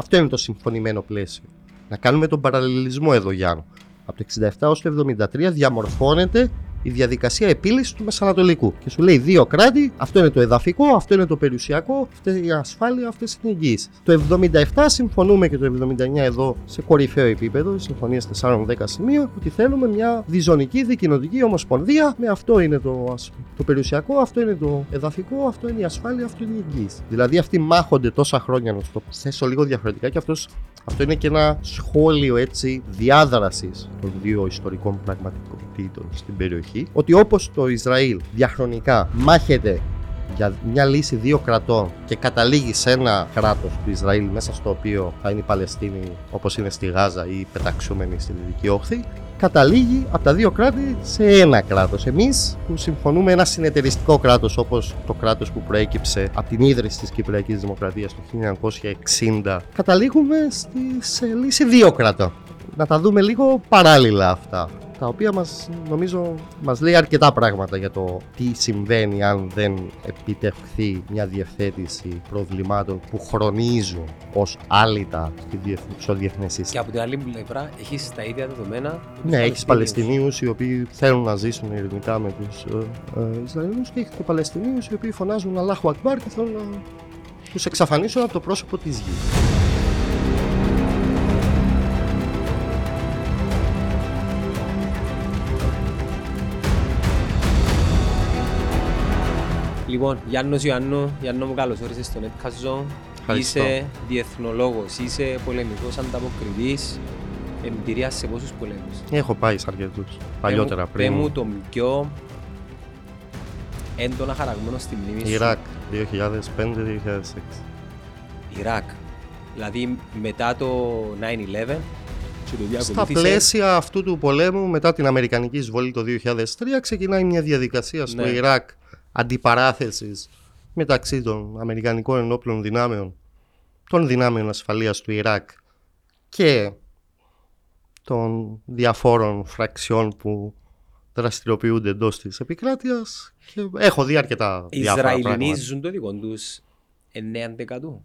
Αυτό είναι το συμφωνημένο πλαίσιο. Να κάνουμε τον παραλληλισμό εδώ, Γιάννου. Από το 67 έως το 73 διαμορφώνεται η διαδικασία επίλυσης του Μεσανατολικού. Και σου λέει δύο κράτη, αυτό είναι το εδαφικό, αυτό είναι το περιουσιακό, αυτή είναι η ασφάλεια, αυτές είναι οι εγγύησεις. Το 77 συμφωνούμε και το 79 εδώ σε κορυφαίο επίπεδο, οι συμφωνίες 4-10 σημείων, ότι θέλουμε μια διζωνική δικοινοτική ομοσπονδία με αυτό είναι το, το περιουσιακό, αυτό είναι το εδαφικό, αυτό είναι η ασφάλεια, αυτό είναι η εγγύηση. Δηλαδή αυτοί μάχονται τόσα χρόνια να το θέσω λίγο διαφορετικά και αυτός, αυτό είναι και ένα σχόλιο έτσι διάδρασης των δύο ιστορικών πραγματικότητων στην περιοχή ότι όπως το Ισραήλ διαχρονικά μάχεται για μια λύση δύο κρατών και καταλήγει σε ένα κράτος του Ισραήλ μέσα στο οποίο θα είναι η Παλαιστίνη όπως είναι στη Γάζα ή πεταξούμενη στη Δυτική Όχθη καταλήγει από τα δύο κράτη σε ένα κράτος. Εμείς που συμφωνούμε ένα συνεταιριστικό κράτος όπως το κράτος που προέκυψε από την ίδρυση της Κυπριακής Δημοκρατίας το 1960 καταλήγουμε στη, σε λύση δύο κρατών. Να τα δούμε λίγο παράλληλα αυτά τα οποία μας, νομίζω μας λέει αρκετά πράγματα για το τι συμβαίνει αν δεν επιτευχθεί μια διευθέτηση προβλημάτων που χρονίζουν ως άλυτα στο διεθνές σύστημα. Και από την άλλη πλευρά έχεις τα ίδια δεδομένα. Ναι, έχεις Παλαιστινίους οι οποίοι θέλουν να ζήσουν ειρηνικά με τους ε, ε, Ισραηλινούς και έχεις και Παλαιστινίους οι οποίοι φωνάζουν Αλάχου Ακμπάρ και θέλουν να τους εξαφανίσουν από το πρόσωπο της γης. Λοιπόν, Γιάννος Ιωάννου, Γιάννο μου καλώς όρισες στο Netcast Είσαι διεθνολόγος, είσαι πολεμικός ανταποκριτής. Εμπειρία σε πόσους πολέμους. Έχω πάει σε αρκετούς, παλιότερα πριν. Πέ μου το πιο έντονα χαραγμένο στη μνήμη σου. Ιράκ, 2005-2006. Ιράκ, δηλαδή μετά το 9-11 στα πλαίσια αυτού του πολέμου, μετά την Αμερικανική εισβολή το 2003, ξεκινάει μια διαδικασία στο ναι. Ιράκ αντιπαράθεσης μεταξύ των Αμερικανικών ενόπλων δυνάμεων, των δυνάμεων ασφαλείας του Ιράκ και των διαφόρων φραξιών που δραστηριοποιούνται εντός της επικράτειας. Έχω δει αρκετά διάφορα Ισραηλινοί ζουν το δικό τους 9 δεκατού.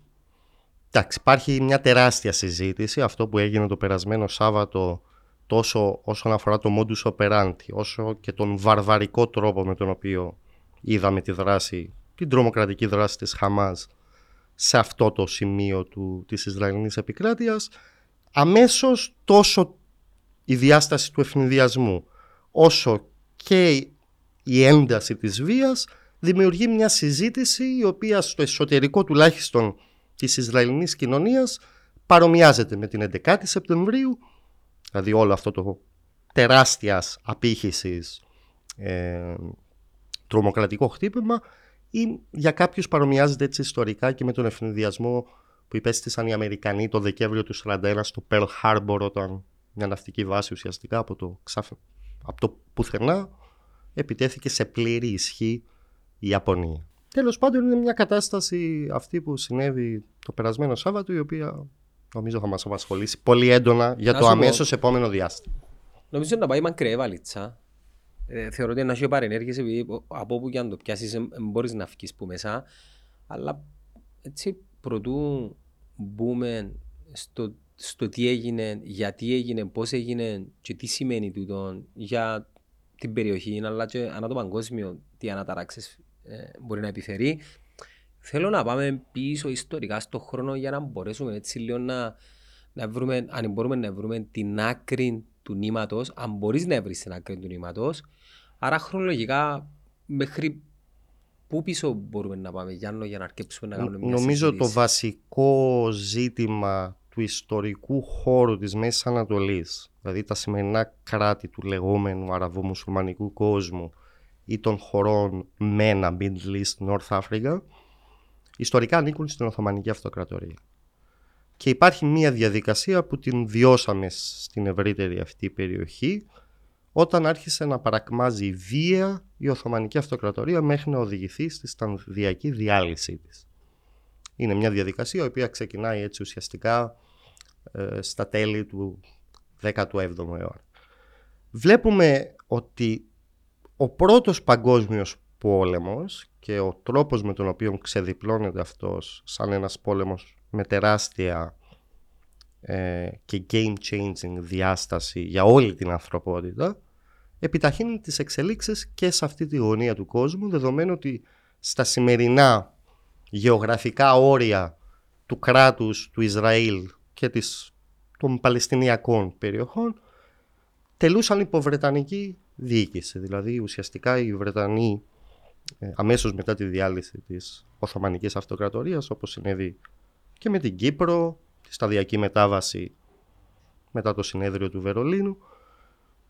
Εντάξει, υπάρχει μια τεράστια συζήτηση. Αυτό που έγινε το περασμένο Σάββατο, τόσο όσον αφορά το modus operandi, όσο και τον βαρβαρικό τρόπο με τον οποίο είδαμε τη δράση, την τρομοκρατική δράση της Χαμάς σε αυτό το σημείο του, της Ισραηλινής επικράτειας, αμέσως τόσο η διάσταση του ευνηδιασμού όσο και η ένταση της βίας δημιουργεί μια συζήτηση η οποία στο εσωτερικό τουλάχιστον της Ισραηλινής κοινωνίας παρομοιάζεται με την 11η Σεπτεμβρίου δηλαδή όλο αυτό το τεράστιας απήχησης ε, τρομοκρατικό χτύπημα ή για κάποιους παρομοιάζεται έτσι ιστορικά και με τον ευνηδιασμό που υπέστησαν οι Αμερικανοί το Δεκέμβριο του 1941 στο Pearl Harbor όταν μια ναυτική βάση ουσιαστικά από το, από το πουθενά επιτέθηκε σε πλήρη ισχύ η Ιαπωνία. Τέλος πάντων, είναι μια κατάσταση αυτή που συνέβη το περασμένο Σάββατο, η οποία νομίζω θα μας απασχολήσει πολύ έντονα για το αμέσως επόμενο διάστημα. Νομίζω να πάει μακριά βαλίτσα ε, θεωρώ ότι να έχει παρενέργειες επειδή από όπου και αν το πιάσεις μπορείς να βγεις που μέσα. Αλλά έτσι προτού μπούμε στο, στο τι έγινε, γιατί έγινε, πώς έγινε και τι σημαίνει τούτο για την περιοχή αλλά και ανά το παγκόσμιο τι αναταράξεις ε, μπορεί να επιφέρει. Θέλω να πάμε πίσω ιστορικά στον χρόνο για να μπορέσουμε έτσι λίγο να, να βρούμε, αν μπορούμε να βρούμε την άκρη του νήματος, αν μπορείς να βρεις την άκρη του νήματος. Άρα χρονολογικά μέχρι πού πίσω μπορούμε να πάμε Γιάννο για να αρκέψουμε να κάνουμε μια Νομίζω το βασικό ζήτημα του ιστορικού χώρου της Μέσης Ανατολής, δηλαδή τα σημερινά κράτη του λεγόμενου αραβομουσουλμανικού κόσμου ή των χωρών MENA, Middle East, North Africa, ιστορικά ανήκουν στην Οθωμανική Αυτοκρατορία. Και υπάρχει μια διαδικασία που την βιώσαμε στην ευρύτερη αυτή περιοχή όταν άρχισε να παρακμάζει βία η Οθωμανική Αυτοκρατορία μέχρι να οδηγηθεί στη στανδιακή διάλυσή της. Είναι μια διαδικασία η οποία ξεκινάει έτσι ουσιαστικά ε, στα τέλη του 17ου αιώνα. Βλέπουμε ότι ο πρώτος παγκόσμιος πόλεμος και ο τρόπος με τον οποίο ξεδιπλώνεται αυτός σαν ένας πόλεμος με τεράστια ε, και game changing διάσταση για όλη την ανθρωπότητα επιταχύνει τις εξελίξεις και σε αυτή τη γωνία του κόσμου δεδομένου ότι στα σημερινά γεωγραφικά όρια του κράτους του Ισραήλ και της, των Παλαιστινιακών περιοχών τελούσαν υπό Βρετανική διοίκηση. Δηλαδή ουσιαστικά οι Βρετανοί ε, αμέσως μετά τη διάλυση της Οθωμανικής Αυτοκρατορίας όπως συνέβη και με την Κύπρο, τη σταδιακή μετάβαση μετά το συνέδριο του Βερολίνου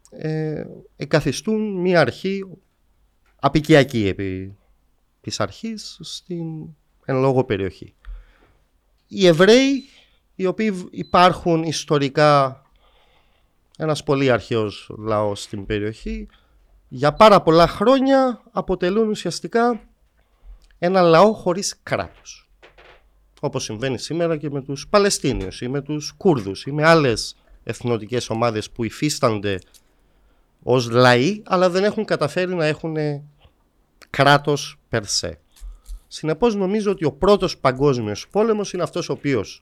ε, εγκαθιστούν μια αρχή απικιακή επί της αρχής στην εν λόγω περιοχή. Οι Εβραίοι οι οποίοι υπάρχουν ιστορικά ένας πολύ αρχαίος λαός στην περιοχή για πάρα πολλά χρόνια αποτελούν ουσιαστικά ένα λαό χωρίς κράτος. Όπως συμβαίνει σήμερα και με τους Παλαιστίνιους ή με τους Κούρδους ή με άλλες εθνοτικές ομάδες που υφίστανται ως λαοί αλλά δεν έχουν καταφέρει να έχουν κράτος περσέ. Συνεπώς νομίζω ότι ο πρώτος παγκόσμιος πόλεμος είναι αυτός ο οποίος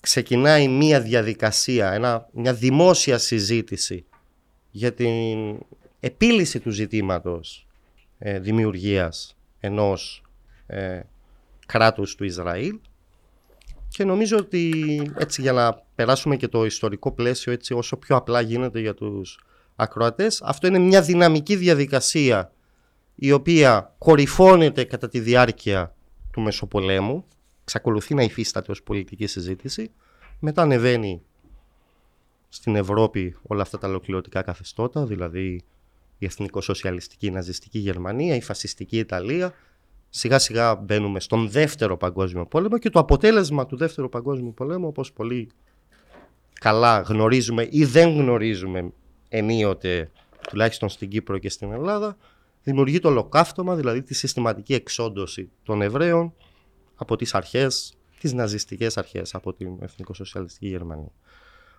ξεκινάει μία διαδικασία, ένα, μια δημόσια συζήτηση για την επίλυση του ζητήματος ε, δημιουργίας ενός ε, κράτους του Ισραήλ. Και νομίζω ότι έτσι για να περάσουμε και το ιστορικό πλαίσιο έτσι όσο πιο απλά γίνεται για τους ακροατές αυτό είναι μια δυναμική διαδικασία η οποία κορυφώνεται κατά τη διάρκεια του Μεσοπολέμου. Εξακολουθεί να υφίσταται ως πολιτική συζήτηση. Μετά ανεβαίνει στην Ευρώπη όλα αυτά τα ολοκληρωτικά καθεστώτα δηλαδή η εθνικο-σοσιαλιστική ναζιστική Γερμανία, η φασιστική Ιταλία σιγά σιγά μπαίνουμε στον δεύτερο παγκόσμιο πόλεμο και το αποτέλεσμα του δεύτερου παγκόσμιου πολέμου όπως πολύ καλά γνωρίζουμε ή δεν γνωρίζουμε ενίοτε τουλάχιστον στην Κύπρο και στην Ελλάδα δημιουργεί το ολοκαύτωμα, δηλαδή τη συστηματική εξόντωση των Εβραίων από τις αρχές, τις ναζιστικές αρχές από την Εθνικοσοσιαλιστική Γερμανία.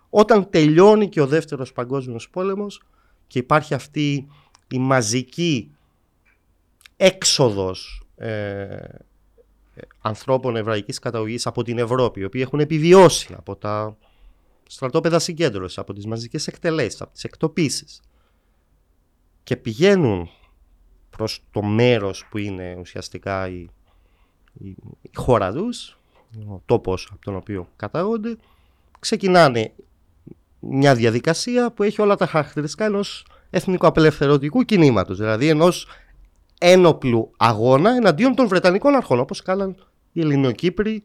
Όταν τελειώνει και ο δεύτερος παγκόσμιος πόλεμος και υπάρχει αυτή η μαζική έξοδος ε, ανθρώπων εβραϊκής καταγωγής από την Ευρώπη, οι οποίοι έχουν επιβιώσει από τα στρατόπεδα συγκέντρωσης, από τις μαζικές εκτελέσεις, από τις εκτοπίσεις και πηγαίνουν προς το μέρος που είναι ουσιαστικά η, η, χώρα τους, ο τόπος από τον οποίο καταγόνται, ξεκινάνε μια διαδικασία που έχει όλα τα χαρακτηριστικά ενός εθνικοαπελευθερωτικού κινήματος, δηλαδή ενός ένοπλου αγώνα εναντίον των Βρετανικών αρχών, όπως κάναν οι Ελληνοκύπροι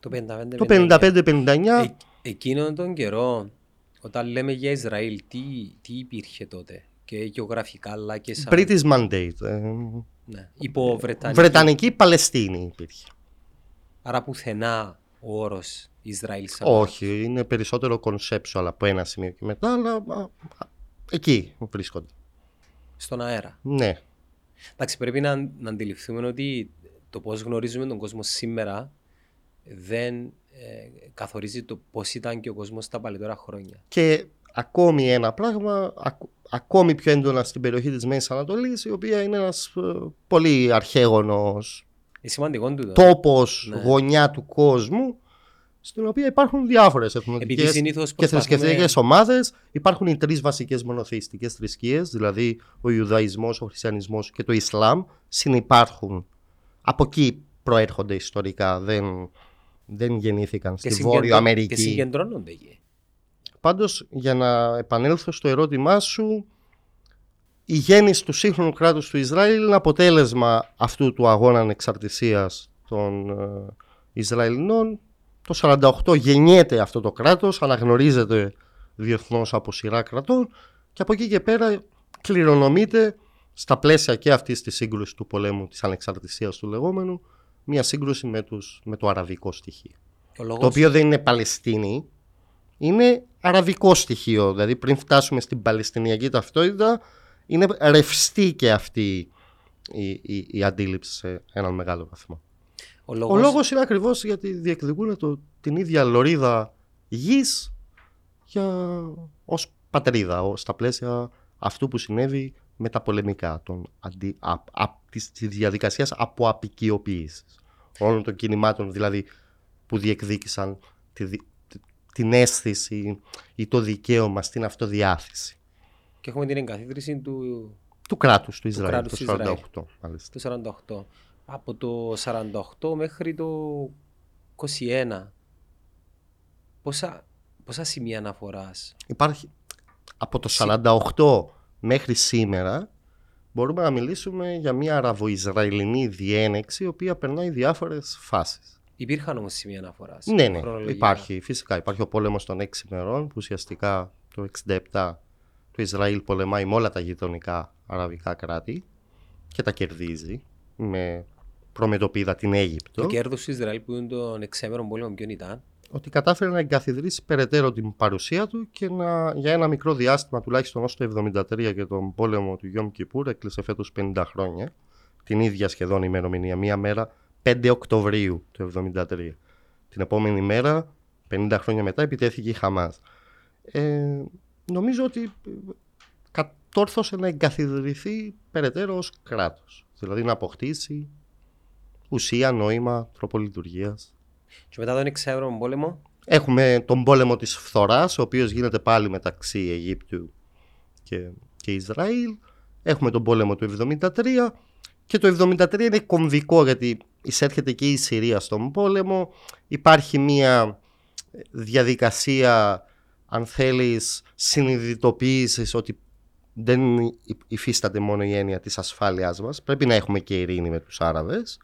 το 55-59. Ε, εκείνον τον καιρό, όταν λέμε για Ισραήλ, τι, τι υπήρχε τότε; Και γεωγραφικά αλλά και σαν... British Mandate. Ε, ναι. Υπό Βρετανική... Βρετανική Παλαιστίνη υπήρχε. Άρα πουθενά ο όρος Ισραήλ σαν... Όχι, είναι περισσότερο conceptual από ένα σημείο και μετά, αλλά εκεί βρίσκονται. Στον αέρα. Ναι. Εντάξει, πρέπει να, να αντιληφθούμε ότι το πώς γνωρίζουμε τον κόσμο σήμερα δεν ε, καθορίζει το πώς ήταν και ο κόσμος τα παλαιότερα χρόνια. Και ακόμη ένα πράγμα, ακόμη πιο έντονα στην περιοχή της Μέσης Ανατολής, η οποία είναι ένας ε, πολύ αρχαίγονος τόπος, ναι. γωνιά του κόσμου, στην οποία υπάρχουν διάφορες εθνοτικές και θρησκευτικές ομάδες. Υπάρχουν οι τρεις βασικές μονοθεϊστικές θρησκείες, δηλαδή ο Ιουδαϊσμός, ο Χριστιανισμός και το Ισλάμ. Συνυπάρχουν. Από εκεί προέρχονται ιστορικά. Δεν, δεν γεννήθηκαν στη Βόρειο Αμερική. Και συγκεντρώνονται εκεί. Πάντως, για να επανέλθω στο ερώτημά σου, η γέννηση του σύγχρονου κράτους του Ισραήλ είναι αποτέλεσμα αυτού του αγώνα ανεξαρτησίας των ε, Ισραηλινών το 1948 γεννιέται αυτό το κράτος, αναγνωρίζεται διεθνώς από σειρά κρατών και από εκεί και πέρα κληρονομείται στα πλαίσια και αυτής της σύγκρουσης του πολέμου της ανεξαρτησίας του λεγόμενου μια σύγκρουση με, τους, με το αραβικό στοιχείο. Το οποίο δεν είναι Παλαιστίνη, είναι αραβικό στοιχείο. Δηλαδή πριν φτάσουμε στην Παλαιστινιακή ταυτότητα είναι ρευστή και αυτή η, η, η αντίληψη σε έναν μεγάλο βαθμό. Ο λόγος, Ο λόγος είναι ακριβώς γιατί διεκδικούν το, την ίδια λωρίδα γης για, ως πατρίδα, ως, στα πλαίσια αυτού που συνέβη με τα πολεμικά των, αντι, α, α, της, της διαδικασίας από απικιοποίησης όλων των κινημάτων, δηλαδή που διεκδίκησαν τη, την αίσθηση ή το δικαίωμα στην αυτοδιάθεση. Και έχουμε την εγκαθίδρυση του, του κράτους του Ισραήλ, το 48. Το 48. Από το 48 μέχρι το 21. Πόσα, πόσα σημεία αναφοράς; Υπάρχει από το 48 μέχρι σήμερα μπορούμε να μιλήσουμε για μια αραβο-ισραηλινή διένεξη η οποία περνάει διάφορες φάσεις. Υπήρχαν όμως σημεία αναφοράς. Ναι, ναι, υπάρχει. Φυσικά υπάρχει ο πόλεμος των 6 ημερών που ουσιαστικά το 67 το Ισραήλ πολεμάει με όλα τα γειτονικά αραβικά κράτη και τα κερδίζει με προμετωπίδα την Αίγυπτο. Το κέρδος του Ισραήλ που είναι τον εξέμερο πόλεμο, ποιον ήταν. Ότι κατάφερε να εγκαθιδρύσει περαιτέρω την παρουσία του και να, για ένα μικρό διάστημα, τουλάχιστον ως το 1973 και τον πόλεμο του Γιώμ Κιπούρ, έκλεισε φέτος 50 χρόνια, την ίδια σχεδόν ημερομηνία, μία μέρα 5 Οκτωβρίου του 1973. Την επόμενη μέρα, 50 χρόνια μετά, επιτέθηκε η Χαμάς. Ε, νομίζω ότι κατόρθωσε να εγκαθιδρυθεί περαιτέρω ως κράτος. Δηλαδή να αποκτήσει ουσία, νόημα, τρόπο λειτουργίας. Και μετά τον εξαέρωμο πόλεμο; Έχουμε τον πόλεμο της φθοράς, ο οποίος γίνεται πάλι μεταξύ Αιγύπτου και, και Ισραήλ. Έχουμε τον πόλεμο του 1973 και το 1973 είναι κομβικό γιατί εισέρχεται και η Συρία στον πόλεμο. Υπάρχει μια διαδικασία, αν θέλεις, συνειδητοποίησης ότι δεν υφίσταται μόνο η έννοια της ασφάλειάς μας. Πρέπει να έχουμε και ειρήνη με τους Άραβες.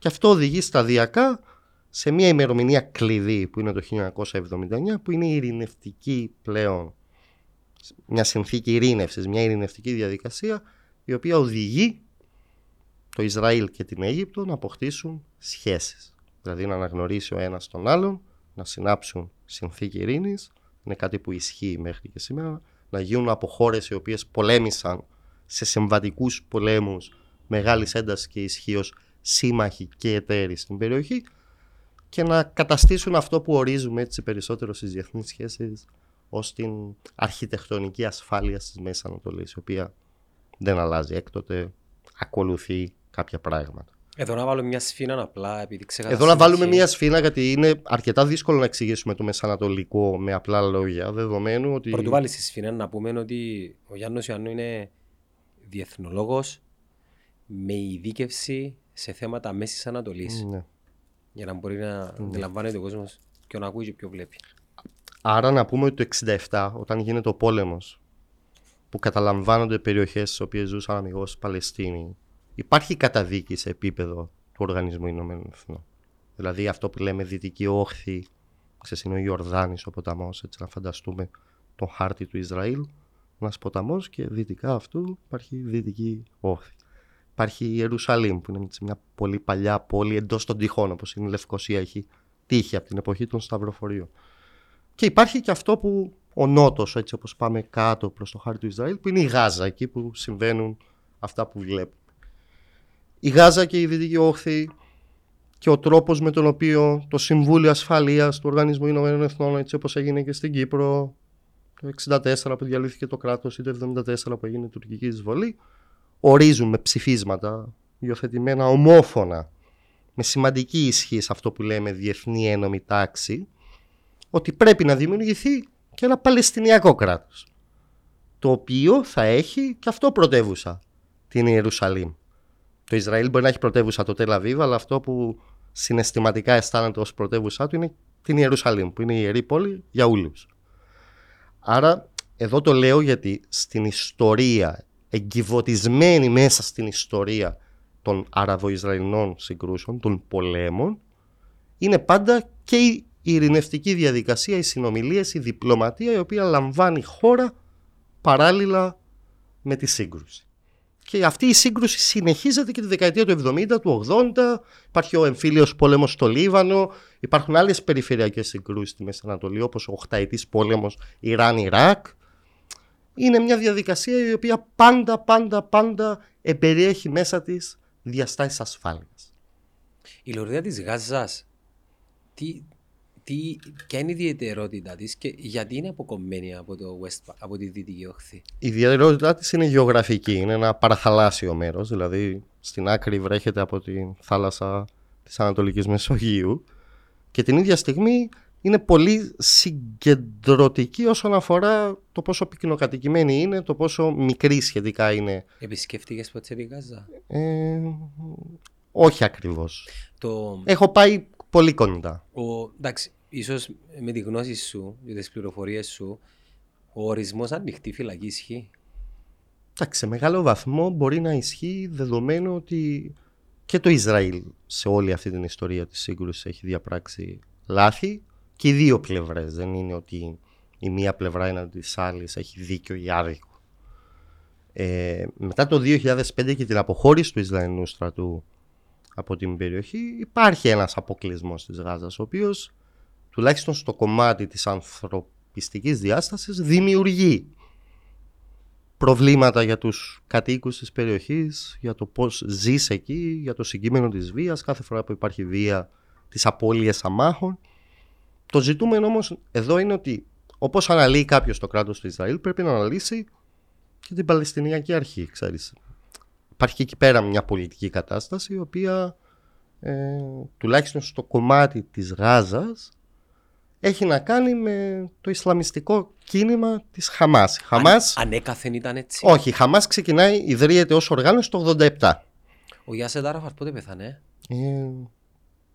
Και αυτό οδηγεί σταδιακά σε μια ημερομηνία κλειδί που είναι το 1979 που είναι η ειρηνευτική πλέον μια συνθήκη ειρήνευσης, μια ειρηνευτική διαδικασία η οποία οδηγεί το Ισραήλ και την Αίγυπτο να αποκτήσουν σχέσεις. Δηλαδή να αναγνωρίσει ο ένας τον άλλον, να συνάψουν συνθήκη ειρήνης, είναι κάτι που ισχύει μέχρι και σήμερα, να γίνουν από χώρες οι οποίες πολέμησαν σε συμβατικούς πολέμους μεγάλης έντασης και ισχύως σύμμαχοι και εταίροι στην περιοχή και να καταστήσουν αυτό που ορίζουμε έτσι περισσότερο στις διεθνείς σχέσεις ως την αρχιτεκτονική ασφάλεια στις Μέσης Ανατολής, η οποία δεν αλλάζει έκτοτε, ακολουθεί κάποια πράγματα. Εδώ να βάλουμε μια σφίνα απλά επειδή ξέχασα. Εδώ να βάλουμε μια σφίνα γιατί είναι αρκετά δύσκολο να εξηγήσουμε το μεσανατολικό με απλά λόγια. Δεδομένου ότι. Πρωτού βάλει τη σφίνα να πούμε ότι ο Γιάννος Ιωάννου είναι διεθνολόγος με ειδίκευση σε θέματα Μέσης Ανατολής. Ναι. Για να μπορεί να ναι. αντιλαμβάνεται ο κόσμος και να ακούει και πιο βλέπει. Άρα να πούμε ότι το 67 όταν γίνεται ο πόλεμος που καταλαμβάνονται περιοχές στις οποίες ζούσαν αμυγός Παλαιστίνοι υπάρχει καταδίκη σε επίπεδο του Οργανισμού Ηνωμένων Εθνών. Δηλαδή αυτό που λέμε Δυτική Όχθη, ξέρεις είναι ο Ιορδάνης ο ποταμός, έτσι να φανταστούμε τον χάρτη του Ισραήλ, ένας ποταμός και δυτικά αυτού υπάρχει Δυτική Όχθη. Υπάρχει η Ιερουσαλήμ που είναι μια πολύ παλιά πόλη εντός των τυχών όπως είναι η Λευκοσία, έχει τύχη από την εποχή των Σταυροφορείων. Και υπάρχει και αυτό που ο Νότος, έτσι όπως πάμε κάτω προς το χάρτη του Ισραήλ, που είναι η Γάζα, εκεί που συμβαίνουν αυτά που βλέπουμε η Γάζα και η Δυτική Όχθη και ο τρόπος με τον οποίο το Συμβούλιο Ασφαλείας του Οργανισμού Ηνωμένων Εθνών έτσι όπως έγινε και στην Κύπρο το 1964 που διαλύθηκε το κράτος ή το 1974 που έγινε η τουρκική εισβολή ορίζουν με ψηφίσματα υιοθετημένα ομόφωνα με σημαντική ισχύ σε αυτό που λέμε διεθνή ένωμη τάξη ότι πρέπει να δημιουργηθεί και ένα Παλαιστινιακό κράτος το οποίο θα έχει και αυτό πρωτεύουσα την Ιερουσαλήμ. Το Ισραήλ μπορεί να έχει πρωτεύουσα το Τελαβίβ, αλλά αυτό που συναισθηματικά αισθάνεται ως πρωτεύουσά του είναι την Ιερουσαλήμ, που είναι η ιερή πόλη για όλους. Άρα, εδώ το λέω γιατί στην ιστορία, εγκυβωτισμένη μέσα στην ιστορία των Αραβο-Ισραηλινών συγκρούσεων, των πολέμων, είναι πάντα και η ειρηνευτική διαδικασία, οι συνομιλίες, η διπλωματία, η οποία λαμβάνει χώρα παράλληλα με τη σύγκρουση. Και αυτή η σύγκρουση συνεχίζεται και τη δεκαετία του 70, του 80. Υπάρχει ο εμφύλιος πόλεμος στο Λίβανο. Υπάρχουν άλλες περιφερειακές συγκρούσεις στη Μέση Ανατολή, όπως ο 8 πόλεμος Ιράν-Ιράκ. Είναι μια διαδικασία η οποία πάντα, πάντα, πάντα εμπεριέχει μέσα της διαστάσεις ασφάλειας. Η λωρίδα της Γάζας, τι, τι, ποια είναι η ιδιαιτερότητά της και γιατί είναι αποκομμένη από, το West, από τη Δυτική Οχθή. Η ιδιαιτερότητά της είναι γεωγραφική. Είναι ένα παραθαλάσσιο μέρος, δηλαδή στην άκρη βρέχεται από τη θάλασσα της Ανατολικής Μεσογείου και την ίδια στιγμή είναι πολύ συγκεντρωτική όσον αφορά το πόσο πυκνοκατοικημένη είναι, το πόσο μικρή σχετικά είναι. Επισκέφτηκες ποτέ τη Γάζα; Ε, όχι ακριβώς. Το, Έχω πάει πολύ κοντά. ο, εντάξει, ίσως με τη γνώση σου και τις πληροφορίες σου, ο ορισμός ανοιχτή φυλακή ισχύει; Εντάξει, σε μεγάλο βαθμό μπορεί να ισχύει δεδομένου ότι και το Ισραήλ σε όλη αυτή την ιστορία της σύγκρουσης έχει διαπράξει λάθη και οι δύο πλευρές. Δεν είναι ότι η μία πλευρά έναντι της άλλης έχει δίκιο ή άδικο. Ε, μετά το 2005 και την αποχώρηση του Ισραηλινού στρατού από την περιοχή υπάρχει ένας αποκλεισμός της Γάζας ο οποίος τουλάχιστον στο κομμάτι της ανθρωπιστικής διάστασης δημιουργεί προβλήματα για τους κατοίκους της περιοχής, για το πώς ζεις εκεί, για το συγκείμενο της βίας, κάθε φορά που υπάρχει βία, τις απώλειες αμάχων. Το ζητούμενο όμως εδώ είναι ότι όπως αναλύει κάποιος το κράτος του Ισραήλ πρέπει να αναλύσει και την Παλαιστινιακή Αρχή, ξέρεις. Υπάρχει και εκεί πέρα μια πολιτική κατάσταση η οποία ε, τουλάχιστον στο κομμάτι της Γάζας έχει να κάνει με το Ισλαμιστικό κίνημα της Χαμάς. Η Χαμάς, Αν, ανέκαθεν ήταν έτσι. όχι, η Χαμάς ξεκινάει, ιδρύεται ως οργάνωση το 87. Ο Γιάσερ Τάραφαρτ πότε πέθανε; Ε,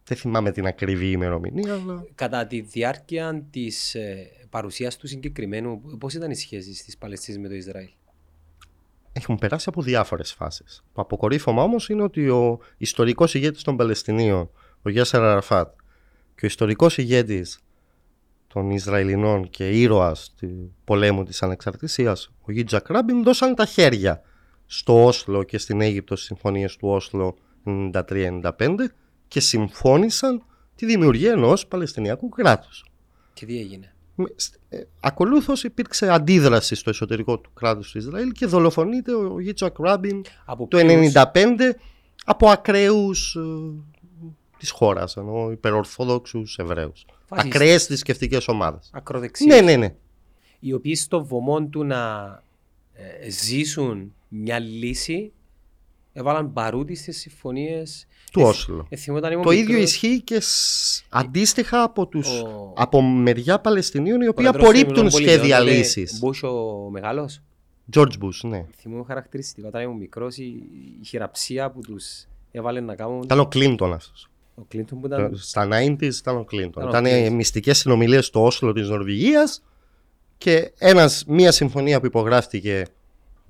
δεν θυμάμαι την ακριβή ημερομηνία, αλλά Κατά τη διάρκεια της ε, παρουσίας του συγκεκριμένου, πώς ήταν οι σχέσεις της Παλαιστίνης με το Ισραήλ; έχουν περάσει από διάφορες φάσεις. Το αποκορύφωμα όμως είναι ότι ο ιστορικός ηγέτης των Παλαιστινίων, ο Γιάσερ Αραφάτ, και ο ιστορικός ηγέτης των Ισραηλινών και ήρωας του πολέμου της ανεξαρτησίας, ο Γιτζακ Ράμπιν, δώσαν τα χέρια στο Όσλο και στην Αίγυπτο στις συμφωνίες του Όσλο 93-95 και συμφώνησαν τη δημιουργία ενός Παλαιστινιακού κράτους. Και τι έγινε; Με- σ- ε, Ακολούθως υπήρξε αντίδραση στο εσωτερικό του κράτους του Ισραήλ και δολοφονείται ο Γίτσακ Ράμπιν Από το ποιους- 1995 από ακραίους ε, της χώρας, ενώ υπερορθόδοξους Εβραίους. Φασίστες. Ακραίες θρησκευτικές ομάδες. ακροδεξιούς. Ναι, ναι, ναι. οι οποίοι στο βωμό του να ε, ζήσουν μια λύση έβαλαν παρούτι στις συμφωνίες Του Ε, Όσλο. ε, θυμώ όταν ήμουν Το ίδιο μικρός, ισχύει και σ- αντίστοιχα από, τους, ο- από μεριά Παλαιστινίων οι ο οποίοι πρόεδρος των απορρίπτουν Ηνωμένων σχέδια Πολιτειών, τότε, λύσης. Bush ο μεγάλος. George Bush, ναι. Θυμούμαι χαρακτηριστικά όταν ήμουν μικρός η, η χειραψία που τους έβαλε να κάνουν Ήταν ο Κλίντον αυτός. ο Κλίντον που ήταν Στα 90s ήταν ο Κλίντον. Ήταν ο Ήταν Clinton. μυστικές συνομιλίες στο Όσλο της Νορβηγίας και ένας, μία συμφωνία που υπογράφτηκε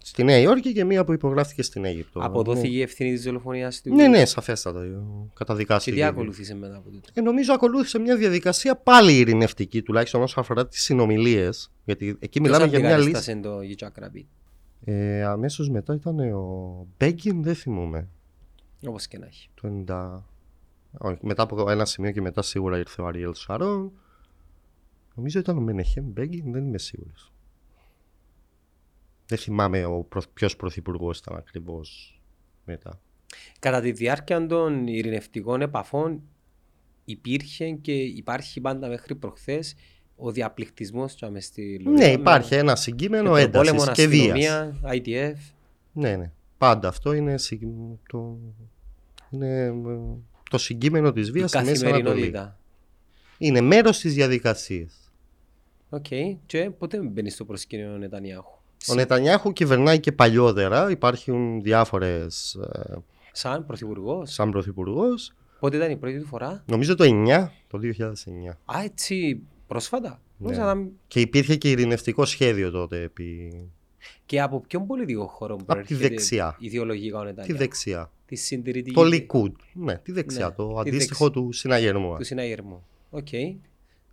στη Νέα Υόρκη και μία που υπογράφτηκε στην Αίγυπτο. αποδόθηκε η ευθύνη της δολοφονίας του Ναι, ναι, σαφέστατα. ε, και Καταδικάστηκε. τι ακολούθησε μετά από τούτο; Ε, νομίζω ακολούθησε μια διαδικασία πάλι ειρηνευτική, τουλάχιστον όσον αφορά τις συνομιλίες. Γιατί εκεί μιλάμε για μια λύση. Ποιος το Yitzhak Rabin, Ε, Αμέσως μετά ήταν ο Μπέγκιν, δεν θυμούμαι. όπως και να έχει. Το 90... Όχι, μετά από ένα σημείο και μετά σίγουρα ήρθε ο Αριέλ Σαρόν. Νομίζω ήταν ο Μενεχέμ Μπέγκιν, δεν είμαι σίγουρος. Δεν θυμάμαι ο προ... ποιος πρωθυπουργός ήταν ακριβώς μετά. Κατά τη διάρκεια των ειρηνευτικών επαφών υπήρχε και υπάρχει πάντα μέχρι προχθές ο διαπληκτισμός και στη Ναι, Λωρίδα με- υπάρχει ένα με συγκείμενο τον έντασης πόλεμο, και βίας. αστυνομία, IDF. Ναι, ναι. Πάντα αυτό είναι, συ- το... είναι ε, το συγκείμενο της Η βίας στη Μέση Ανατολή. καθημερινότητα. Είναι μέρος της διαδικασίας. ΟΚ. Και ποτέ δεν μπαίνει στο προσκήνιο ο Νετανιάχου. Ο Νετανιάχου κυβερνάει και παλιότερα. Υπάρχουν διάφορες ε, Σαν πρωθυπουργός. σαν πρωθυπουργός. Πότε ήταν η πρώτη του φορά; Νομίζω το 9, το 2009. Α, έτσι πρόσφατα. Ναι. Νόμιζα να μην- Και υπήρχε και ειρηνευτικό σχέδιο τότε επί Και από ποιον πολιτικό χώρο τη προέρχεται δεξιά. ιδεολογικά ο τη Νετανιάχου. δεξιά. Τη συντηρητική. Το Likud. Ναι, τη δεξιά. Ναι, το τη αντίστοιχο του συναγερμού. Του συναγερμού. ΟΚ.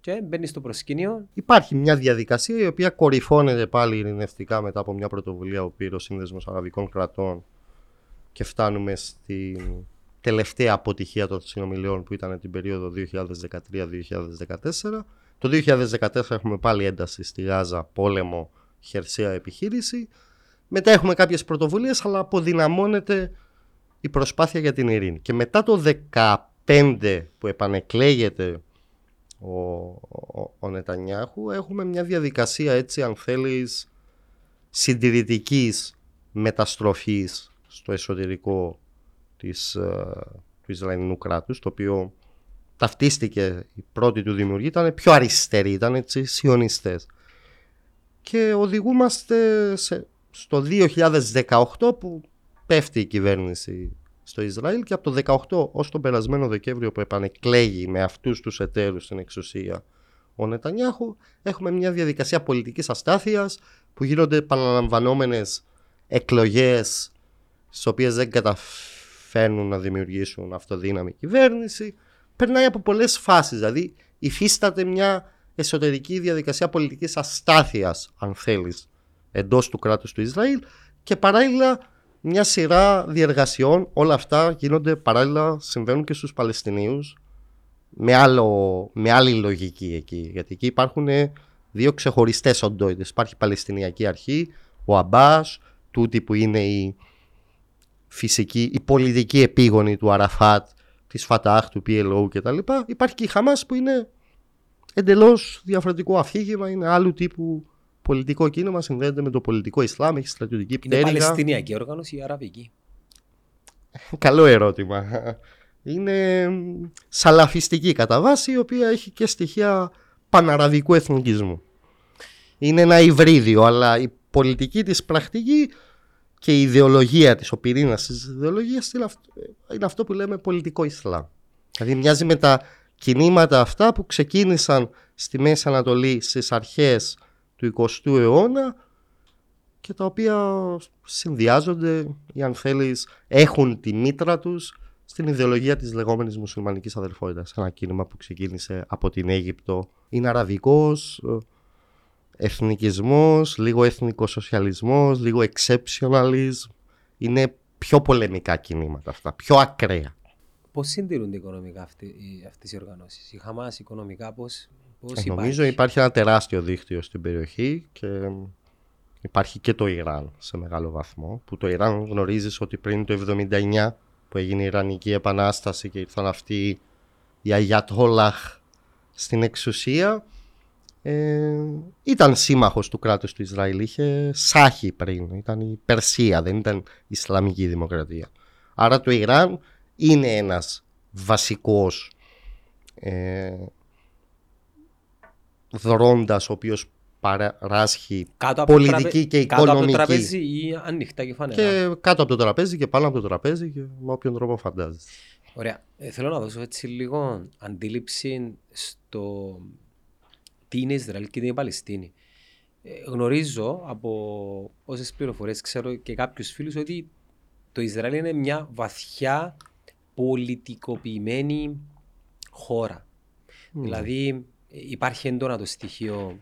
Και μπαίνει στο προσκήνιο. Υπάρχει μια διαδικασία η οποία κορυφώνεται πάλι ειρηνευτικά μετά από μια πρωτοβουλία που πήρε ο Σύνδεσμος Αραβικών Κρατών και φτάνουμε στην τελευταία αποτυχία των συνομιλιών που ήταν την περίοδο 2013-2014. Το 2014 έχουμε πάλι ένταση στη Γάζα, πόλεμο, χερσαία επιχείρηση. Μετά έχουμε κάποιες πρωτοβουλίες αλλά αποδυναμώνεται η προσπάθεια για την ειρήνη. Και μετά το 2015 που επανεκλέγεται ο, ο, ο Νετανιάχου έχουμε μια διαδικασία έτσι αν θέλεις συντηρητικής μεταστροφής στο εσωτερικό της, ε, του Ισραηλινού κράτους το οποίο ταυτίστηκε η πρώτη του δημιουργία ήταν πιο αριστεροί, ήταν έτσι σιωνιστές. Και οδηγούμαστε σε, στο 2018 που πέφτει η κυβέρνηση στο Ισραήλ και από το 2018 ως τον περασμένο Δεκέμβριο που επανεκλέγει με αυτούς τους εταίρους στην εξουσία ο Νετανιάχου έχουμε μια διαδικασία πολιτικής αστάθειας που γίνονται επαναλαμβανόμενες εκλογές στις οποίες δεν καταφέρνουν να δημιουργήσουν αυτοδύναμη κυβέρνηση. Περνάει από πολλές φάσεις δηλαδή υφίσταται μια εσωτερική διαδικασία πολιτικής αστάθειας αν θέλεις εντός του κράτους του Ισραήλ και παράλληλα μια σειρά διεργασιών όλα αυτά γίνονται παράλληλα συμβαίνουν και στους Παλαιστινίους με, άλλο, με άλλη λογική εκεί. Γιατί εκεί υπάρχουν δύο ξεχωριστές οντότητες. Υπάρχει η Παλαιστινιακή Αρχή, ο Αμπάς, τούτη που είναι η φυσική, η πολιτική επίγονη του Αραφάτ, της Φατάχ, του PLO κτλ. Υπάρχει και η Χαμάς που είναι εντελώς διαφορετικό αφήγημα, είναι άλλου τύπου πολιτικό κίνημα, συνδέεται με το πολιτικό Ισλάμ, έχει στρατιωτική πτέρυγα. Είναι Παλαιστινιακή οργάνωση ή Αραβική. Καλό ερώτημα είναι σαλαφιστική κατά βάση η οποία έχει και στοιχεία παναραβικού εθνικισμού. Είναι ένα υβρίδιο αλλά η πολιτική της πρακτική και η ιδεολογία της, ο πυρήνας της ιδεολογίας είναι αυτό, είναι αυτό που λέμε πολιτικό Ισλάμ. Δηλαδή μοιάζει με τα κινήματα αυτά που ξεκίνησαν στη Μέση Ανατολή στις αρχές του 20ου αιώνα και τα οποία συνδυάζονται ή αν θέλεις έχουν τη μήτρα τους στην ιδεολογία της λεγόμενης μουσουλμανικής αδελφότητας. Ένα κίνημα που ξεκίνησε από την Αίγυπτο. Είναι αραβικός, ε, εθνικισμός, λίγο εθνικοσοσιαλισμός, λίγο exceptionalism. Είναι πιο πολεμικά κινήματα αυτά, πιο ακραία. Πώς συντηρούνται οικονομικά αυτοί, αυτές οι οργανώσεις, η Χαμάς οικονομικά πώς, πώς ε, Νομίζω υπάρχει. ένα τεράστιο δίκτυο στην περιοχή και υπάρχει και το Ιράν σε μεγάλο βαθμό, που το Ιράν γνωρίζεις ότι πριν το 1979 που έγινε η Ιρανική Επανάσταση και ήρθαν αυτοί οι Αγιατόλαχ στην εξουσία ε, ήταν σύμμαχος του κράτους του Ισραήλ είχε Σάχη πριν ήταν η Περσία δεν ήταν η Ισλαμική Δημοκρατία. Άρα το Ιράν είναι ένας βασικός ε, δρώντας ο οποίος παράσχει πολιτική και οικονομική. Κάτω από το τραπέζι ή ανοιχτά και φανερά. Και κάτω από το τραπέζι και πάνω από το τραπέζι και με όποιον τρόπο φαντάζεσαι. Ωραία. Ε, θέλω να δώσω έτσι λίγο αντίληψη στο τι είναι Ισραήλ και τι είναι Παλαιστίνη. Ε, γνωρίζω από όσες πληροφορίες ξέρω και κάποιους φίλους ότι το Ισραήλ είναι μια βαθιά πολιτικοποιημένη χώρα. Δηλαδή υπάρχει έντονα το στοιχείο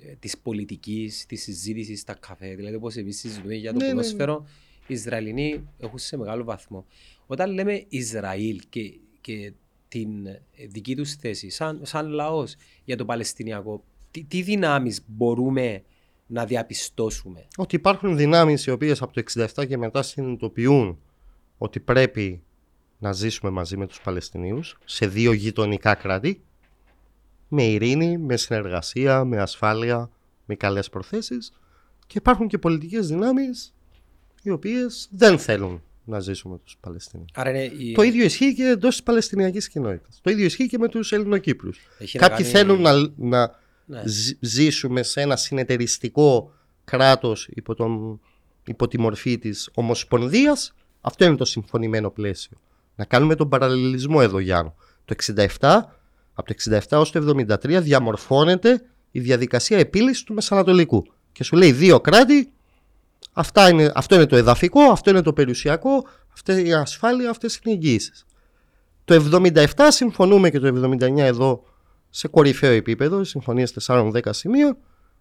ε, της πολιτικής, της συζήτησης στα καφέ. Δηλαδή, όπως εμείς συζητούμε για το ναι, ποδόσφαιρο, ναι, ναι. οι Ισραηλινοί έχουν σε μεγάλο βαθμό. Όταν λέμε Ισραήλ και, και την ε, δική τους θέση, σαν, σαν λαός για το Παλαιστινιακό, τι, τι δυνάμεις μπορούμε να διαπιστώσουμε; Ότι υπάρχουν δυνάμεις οι οποίες από το 67 και μετά συνειδητοποιούν ότι πρέπει να ζήσουμε μαζί με τους Παλαιστινίους σε δύο γειτονικά κράτη με ειρήνη, με συνεργασία, με ασφάλεια, με καλές προθέσεις και υπάρχουν και πολιτικές δυνάμεις οι οποίες δεν θέλουν να ζήσουμε με τους Παλαιστινίους. Το ίδιο ισχύει και εντός της Παλαιστινιακής κοινότητας. Το ίδιο ισχεί και με τους Ελληνοκύπρου. Κάποιοι θέλουν να, να ναι. ζήσουμε σε ένα συνεταιριστικό κράτος υπό, υπό τη μορφή της Ομοσπονδίας. Αυτό είναι το συμφωνημένο πλαίσιο. Να κάνουμε τον παραλληλισμό εδώ, Γιάννου. Το 67 από το 67 έως το 73 διαμορφώνεται η διαδικασία επίλυσης του Μεσανατολικού. Και σου λέει δύο κράτη, αυτά είναι, αυτό είναι το εδαφικό, αυτό είναι το περιουσιακό, αυτή είναι η ασφάλεια, αυτές είναι οι εγγύησεις. Το 77 συμφωνούμε και το 79 εδώ σε κορυφαίο επίπεδο, συμφωνίες 4-10 σημείων,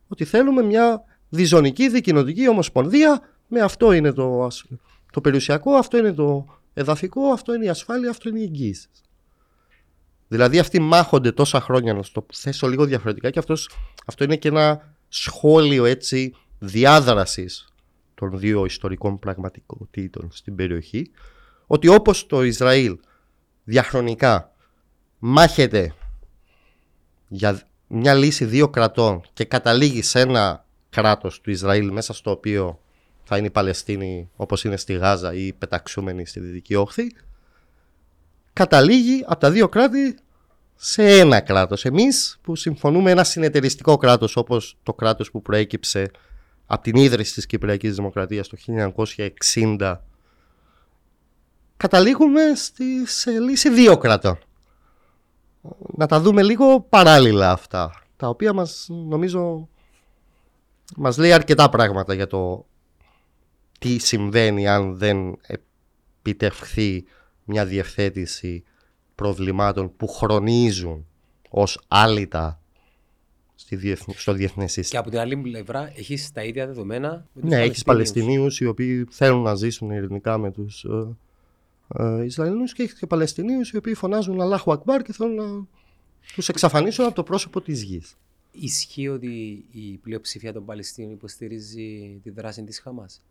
ότι θέλουμε μια διζωνική δικοινοτική ομοσπονδία με αυτό είναι το, το περιουσιακό, αυτό είναι το εδαφικό, αυτό είναι η ασφάλεια, αυτό είναι οι εγγύησεις. Δηλαδή αυτοί μάχονται τόσα χρόνια να το θέσω λίγο διαφορετικά και αυτός, αυτό είναι και ένα σχόλιο έτσι διάδρασης των δύο ιστορικών πραγματικότητων στην περιοχή ότι όπως το Ισραήλ διαχρονικά μάχεται για μια λύση δύο κρατών και καταλήγει σε ένα κράτος του Ισραήλ μέσα στο οποίο θα είναι η Παλαιστίνη όπως είναι στη Γάζα ή πεταξούμενη στη Δυτική Όχθη καταλήγει από τα δύο κράτη σε ένα κράτος. Εμείς που συμφωνούμε ένα συνεταιριστικό κράτος όπως το κράτος που προέκυψε από την ίδρυση της Κυπριακής Δημοκρατίας το 1960 καταλήγουμε στη, σε λύση δύο κρατών. Να τα δούμε λίγο παράλληλα αυτά, τα οποία μας νομίζω μας λέει αρκετά πράγματα για το τι συμβαίνει αν δεν επιτευχθεί μια διευθέτηση προβλημάτων που χρονίζουν ως άλυτα στο διεθνές σύστημα. Και από την άλλη πλευρά έχεις τα ίδια δεδομένα. ναι, έχεις Παλαιστινίους οι οποίοι θέλουν να ζήσουν ειρηνικά με τους ε, ε, Ισραηλινούς και έχεις και Παλαιστινίους οι οποίοι φωνάζουν Αλάχου Ακμπάρ και θέλουν να τους εξαφανίσουν από το πρόσωπο της γης. Ισχύει ότι η πλειοψηφία των Παλαιστίνων υποστηρίζει τη δράση της Χαμάς;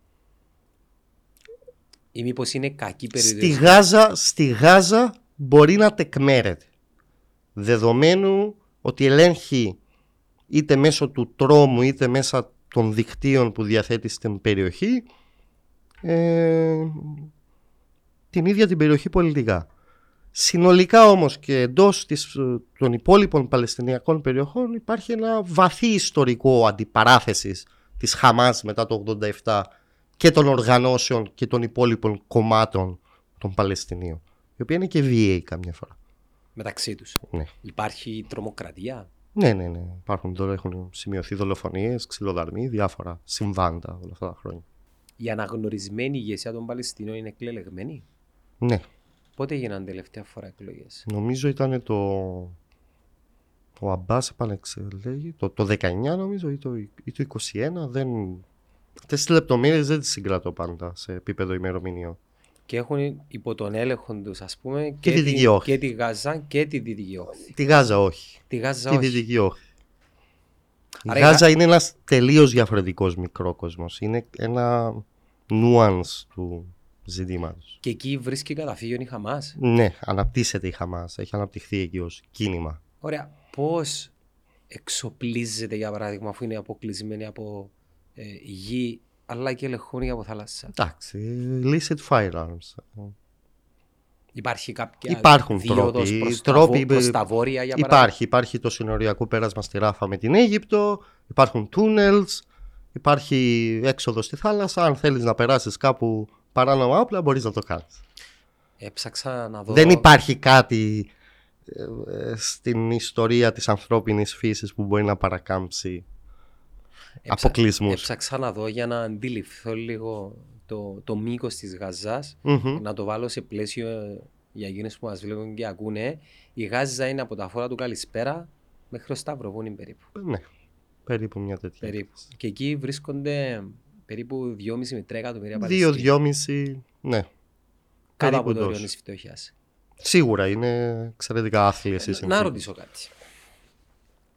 Ή μήπως είναι κακή περίοδο. Στη Γάζα, στη Γάζα μπορεί να τεκμέρεται. Δεδομένου ότι ελέγχει είτε μέσω του τρόμου είτε μέσα των δικτύων που διαθέτει στην περιοχή ε, την ίδια την περιοχή πολιτικά. Συνολικά όμως και εντός της, των υπόλοιπων Παλαιστινιακών περιοχών υπάρχει ένα βαθύ ιστορικό αντιπαράθεσης της Χαμάς μετά το 87 και των οργανώσεων και των υπόλοιπων κομμάτων των Παλαιστινίων η οποία είναι και βίαιη καμιά φορά. Μεταξύ τους. Ναι. Υπάρχει τρομοκρατία; Ναι, ναι, ναι. Υπάρχουν, έχουν σημειωθεί δολοφονίες, ξυλοδαρμοί, διάφορα συμβάντα όλα αυτά τα χρόνια. Η αναγνωρισμένη ηγεσία των Παλαιστινών είναι εκλεγμένη. Ναι. Πότε έγιναν τελευταία φορά εκλογές; Νομίζω ήταν το. Ο Αμπάς επανεξελέγει το, το 19 νομίζω ή το, ή το 21. Δεν... Αυτές τις λεπτομέρειες δεν τις συγκρατώ πάντα σε επίπεδο ημερομηνιών και έχουν υπό τον έλεγχο τους, ας πούμε, και, και, τη, τη, και τη Γάζα και τη Δυτική Όχθη. Τη Γάζα όχι. Τη Γάζα τη όχι. Δυτική Όχθη. η Γάζα είναι ένας τελείως διαφορετικός μικρό κόσμο. Είναι ένα nuance του ζητήματος. Και εκεί βρίσκει καταφύγιο η Χαμάς. Ναι, αναπτύσσεται η Χαμάς. Έχει αναπτυχθεί εκεί ως κίνημα. Ωραία. Πώς εξοπλίζεται, για παράδειγμα, αφού είναι αποκλεισμένη από ε, γη αλλά και ελεγχόνια από θάλασσα. Εντάξει, illicit firearms. Υπάρχει κάποια Υπάρχουν τρόποι, προς, τρόποι προς τα βόρεια για Υπάρχει, υπάρχει το συνοριακό πέρασμα στη Ράφα με την Αίγυπτο, υπάρχουν tunnels, υπάρχει έξοδο στη θάλασσα. Αν θέλεις να περάσεις κάπου παράνομα όπλα μπορείς να το κάνεις. Έψαξα να δω... Δεν υπάρχει κάτι ε, στην ιστορία της ανθρώπινης φύσης που μπορεί να παρακάμψει αποκλεισμού. Έψαξα να δω για να αντιληφθώ λίγο το, το μήκος της γαζα να το βάλω σε πλαίσιο για εκείνε που μας βλέπουν και ακούνε. Η Γάζα είναι από τα φόρα του Καλησπέρα μέχρι το Σταυροβούνι περίπου. Ναι, περίπου μια τέτοια. Περίπου. Και εκεί βρίσκονται περίπου 2,5 με 3 εκατομμύρια Παλαιστίνοι. 2-2,5, ναι. Κάτω από το όριο της φτώχειας. Σίγουρα είναι εξαιρετικά άθλιες οι Να ρωτήσω κάτι.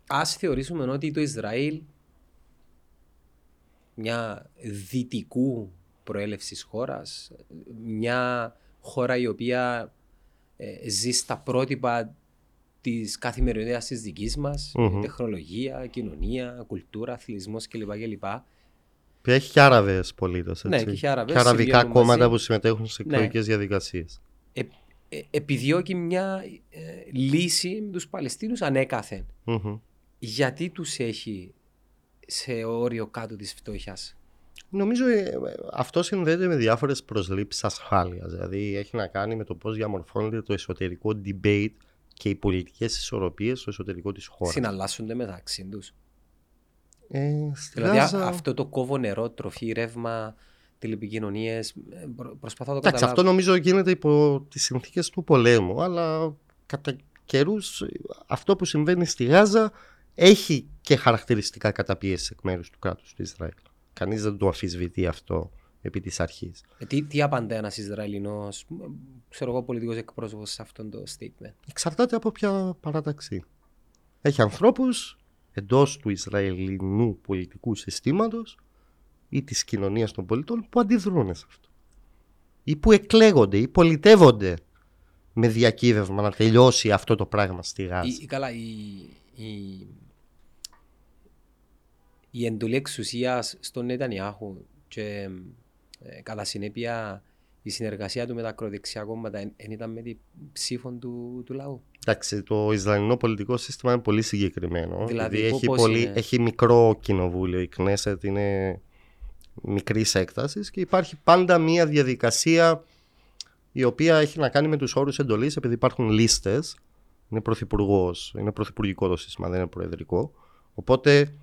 Α θεωρήσουμε ότι το Ισραήλ μια δυτικού προέλευσης χώρας, μια χώρα η οποία ε, ζει στα πρότυπα της καθημερινότητας της δικής μας, τεχνολογία, κοινωνία, κουλτούρα, αθλητισμός κλπ. κλπ. Και έχει και Άραβες πολίτες, Ναι, και έχει Άραβες. Και αραβικά κόμματα που συμμετέχουν σε εκλογικές ναι. διαδικασίες. Ε, ε, επιδιώκει μια ε, λύση με τους Παλαιστίνους ανέκαθεν. Mm-hmm. Γιατί τους έχει σε όριο κάτω της φτώχειας. Νομίζω ε, αυτό συνδέεται με διάφορες προσλήψεις ασφάλειας. Δηλαδή έχει να κάνει με το πώς διαμορφώνεται το εσωτερικό debate και οι πολιτικές ισορροπίες στο εσωτερικό της χώρας. Συναλλάσσονται μεταξύ τους. Ε, δηλαδή αυτό το κόβο νερό, τροφή, ρεύμα, τηλεπικοινωνίες. Ε, προσπαθώ να το καταλάβω. αυτό νομίζω γίνεται υπό τις συνθήκες του πολέμου. Αλλά κατά καιρούς αυτό που συμβαίνει στη Γάζα έχει και χαρακτηριστικά καταπίεσης εκ μέρους του κράτους του Ισραήλ. Κανείς δεν το αφισβητεί αυτό επί της αρχής. Ε, τι, τι απαντά ένας Ισραηλινός, ξέρω εγώ, πολιτικός εκπρόσωπος σε αυτό το statement; Εξαρτάται από ποια παράταξη. Έχει ανθρώπους εντός του Ισραηλινού πολιτικού συστήματος ή της κοινωνίας των πολιτών που αντιδρούν σε αυτό. ή που εκλέγονται ή πολιτεύονται με διακύβευμα να τελειώσει αυτό το πράγμα στη Γάζα. Η, καλά, η, η, η εντολή εξουσίας στον Νετανιάχου και ε, κατά συνέπεια η η συνεργασία του με τα ακροδεξιά κόμματα δεν ήταν με την ψήφο του, του λαού. Εντάξει, το Ισραηλινό πολιτικό σύστημα είναι πολύ συγκεκριμένο. Δηλαδή, έχει, πώς πολύ, είναι; έχει μικρό κοινοβούλιο. Η Κνέσετ είναι μικρής έκτασης και υπάρχει πάντα μία διαδικασία η οποία έχει να κάνει με τους όρους εντολής, επειδή υπάρχουν λίστες. Είναι πρωθυπουργός, είναι πρωθυπουργικό το σύστημα, δεν είναι προεδρικό. Οπότε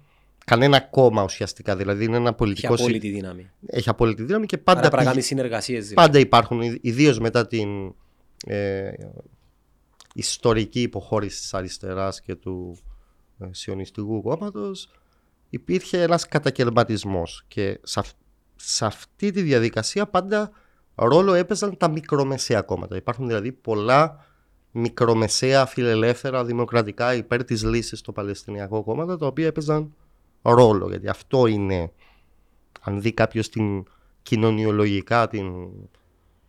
κανένα κόμμα ουσιαστικά. Δηλαδή είναι ένα Έχει πολιτικό. σύ- απόλυτη δύναμη. Έχει απόλυτη δύναμη και Άρα πάντα, πρέπει να πηγα- κάνεις συνεργασίες. Δηλαδή. πάντα υπάρχουν, ιδίως μετά την ε, ιστορική υποχώρηση της αριστεράς και του ε, σιωνιστικού κόμματος υπήρχε ένας κατακαιρματισμός και σε, αυ- σε αυτή τη διαδικασία πάντα ρόλο έπαιζαν τα μικρομεσαία κόμματα. Υπάρχουν δηλαδή πολλά μικρομεσαία φιλελεύθερα δημοκρατικά υπέρ της λύσης στο Παλαιστινιακό κόμματα τα οποία έπαιζαν ρόλο γιατί αυτό είναι αν δει κάποιος την κοινωνιολογικά την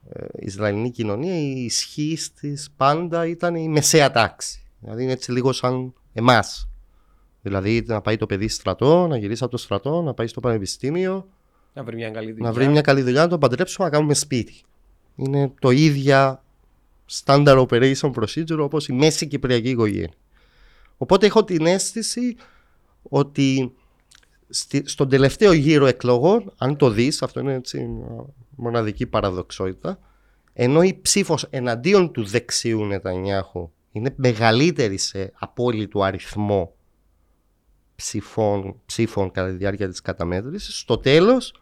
ε, Ισραηλινή κοινωνία η ισχύ της πάντα ήταν η μεσαία τάξη. Δηλαδή είναι έτσι λίγο σαν εμάς. Δηλαδή να πάει το παιδί στρατό, να γυρίσει από το στρατό, να πάει στο πανεπιστήμιο, Να βρει μια καλή δουλειά. να βρει μια καλή δουλειά, να τον παντρέψουμε, να κάνουμε σπίτι. Είναι το ίδια standard operation procedure όπως η μέση κυπριακή οικογένεια. Οπότε έχω την αίσθηση ότι στη, στον τελευταίο γύρο εκλογών, αν το δεις, αυτό είναι έτσι μια μοναδική παραδοξότητα, ενώ η ψήφος εναντίον του δεξιού Νετανιάχου είναι μεγαλύτερη σε απόλυτο αριθμό ψηφών, ψήφων κατά τη διάρκεια της καταμέτρησης, στο τέλος,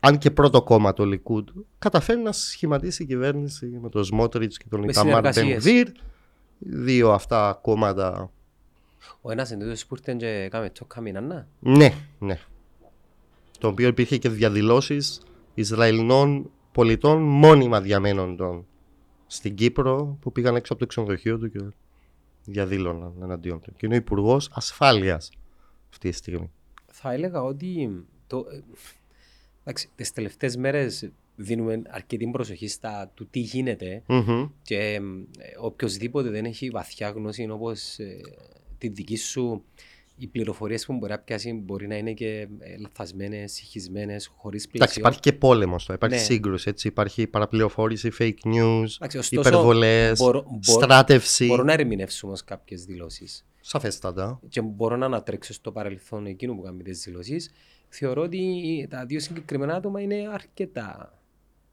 αν και πρώτο κόμμα το Λικούντ, καταφέρει να σχηματίσει η κυβέρνηση με τον Σμότριτς και τον Με Ιταμάρ συνεργασίες. Μπενβίρ. Δύο αυτά κόμματα Ο ένας εντούτος που ήρθε και έκαμε τσόκα μηνανά. Ναι, ναι. Το οποίο υπήρχε και διαδηλώσεις Ισραηλινών πολιτών μόνιμα διαμένοντων στην Κύπρο που πήγαν έξω από το ξενοδοχείο του και διαδήλωναν εναντίον του. Και είναι ο Υπουργός Ασφάλειας αυτή τη στιγμή. Θα έλεγα ότι το, ε, εντάξει, τις τελευταίες μέρες δίνουμε αρκετή προσοχή στα του τι γίνεται Μμμ. και ε, οποιοδήποτε δεν έχει βαθιά γνώση όπως ε, τη δική σου οι πληροφορίες που μπορεί να πιάσει μπορεί να είναι και ε, λαθασμένες, συγχυσμένες, χωρίς πλαίσιο. Εντάξει, υπάρχει και πόλεμος τώρα. Υπάρχει Ναι. σύγκρουση. Έτσι. Υπάρχει παραπληροφόρηση, fake news, Εντάξει, ωστόσο, υπερβολές, μπορώ- μπο- στράτευση. Μπορώ να ερμηνεύσω όμως κάποιες δηλώσεις. Σαφέστατα. Και μπορώ να ανατρέξω στο παρελθόν εκείνου που κάνει τις δηλώσεις. Θεωρώ ότι τα δύο συγκεκριμένα άτομα είναι αρκετά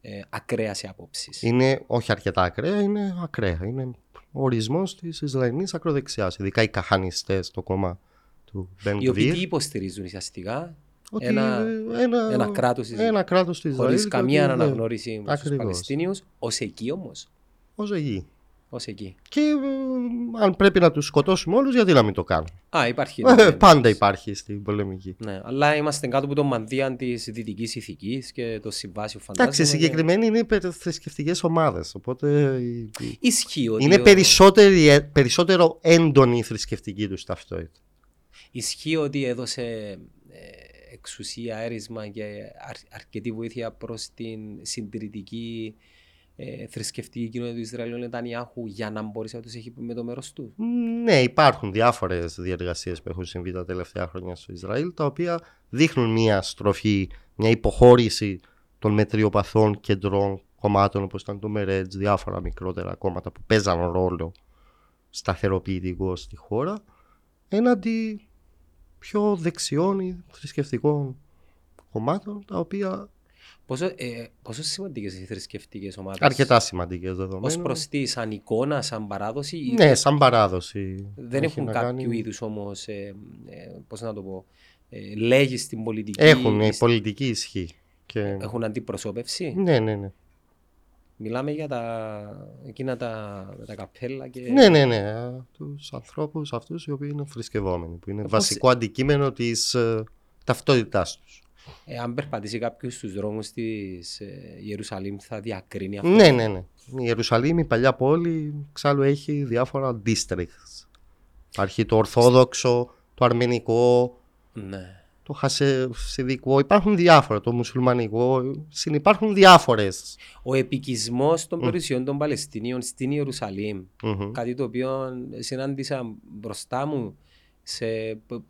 ε, ακραία σε απόψεις. Είναι όχι αρκετά ακραία, είναι ακραία. Είναι ο ορισμός της Ισραηλινής ακροδεξιάς. Ειδικά οι καχανιστές στο κόμμα του Μπεν Οι οποίοι τι Γκβίρ. υποστηρίζουν ουσιαστικά; Ότι ένα- ένα, ένα κράτος της- ένα κράτος του Ισραήλ. χωρί και καμία ότι, ναι, αναγνώριση στους ακριβώς. Παλαιστίνιους. Ω εκεί όμως; ως εκεί. Ως εκεί. Και ε, αν πρέπει να τους σκοτώσουμε όλους, γιατί να μην το κάνουμε. Α, υπάρχει. Ε, ναι, πάντα ναι. υπάρχει στην πολεμική. Ναι, αλλά είμαστε κάτω από το μανδύα της δυτικής ηθικής και το συμβάσιο φαντάζομαι. Εντάξει, συγκεκριμένοι είναι θρησκευτικέ ομάδες. Οπότε η- η- Ισχύει ότι είναι ο- περισσότερη- ε, περισσότερο έντονη η θρησκευτική τους ταυτότητα. Ισχύει ότι έδωσε ε, εξουσία, έρισμα και αρ- αρκετή βοήθεια προς την συντηρητική ε, θρησκευτική κοινότητα του Ισραήλ ο Νετανιάχου για να μπορέσει να τους έχει με το μέρος του. Ναι, υπάρχουν διάφορες διεργασίες που έχουν συμβεί τα τελευταία χρόνια στο Ισραήλ, τα οποία δείχνουν μια στροφή, μια υποχώρηση των μετριοπαθών κεντρών κομμάτων όπως ήταν το Μερέτζ, διάφορα μικρότερα κόμματα που παίζαν ρόλο σταθεροποιητικό στη χώρα, έναντι πιο δεξιών ή θρησκευτικών κομμάτων, τα οποία Πόσο, ε, πόσο σημαντικές οι θρησκευτικές ομάδες; Αρκετά σημαντικές ως δεδομένα. προς τις, σαν εικόνα, σαν παράδοση ή Ναι, σαν παράδοση. δεν έχει έχουν να κάποιο κάνει- είδους όμως, ε, ε, πώς να το πω, ε, λέγεις στην πολιτική, Έχουν ή σ- πολιτική ισχύ. Και... έχουν αντιπροσώπευση; Ναι, ναι, ναι. Μιλάμε για τα, εκείνα τα, με τα καπέλα και... Ναι, ναι, ναι. Τους ανθρώπους αυτούς οι οποίοι είναι θρησκευόμενοι, που είναι Πώς- βασικό αντικείμενο της ε, ταυτότητάς τους. Ε, αν περπατήσει κάποιος στους δρόμους της ε, Ιερουσαλήμ θα διακρίνει αυτό. Ναι, ναι, ναι. Η Ιερουσαλήμ, η παλιά πόλη, εξάλλου έχει διάφορα districts. Υπάρχει το Ορθόδοξο, το Αρμενικό, Ναι. το Χασιδικό. Υπάρχουν διάφορα. Το Μουσουλμανικό. Συνυπάρχουν διάφορες. Ο επικισμός των περιουσιών των Παλαιστινίων στην Ιερουσαλήμ, Μμμ. κάτι το οποίο συνάντησα μπροστά μου σε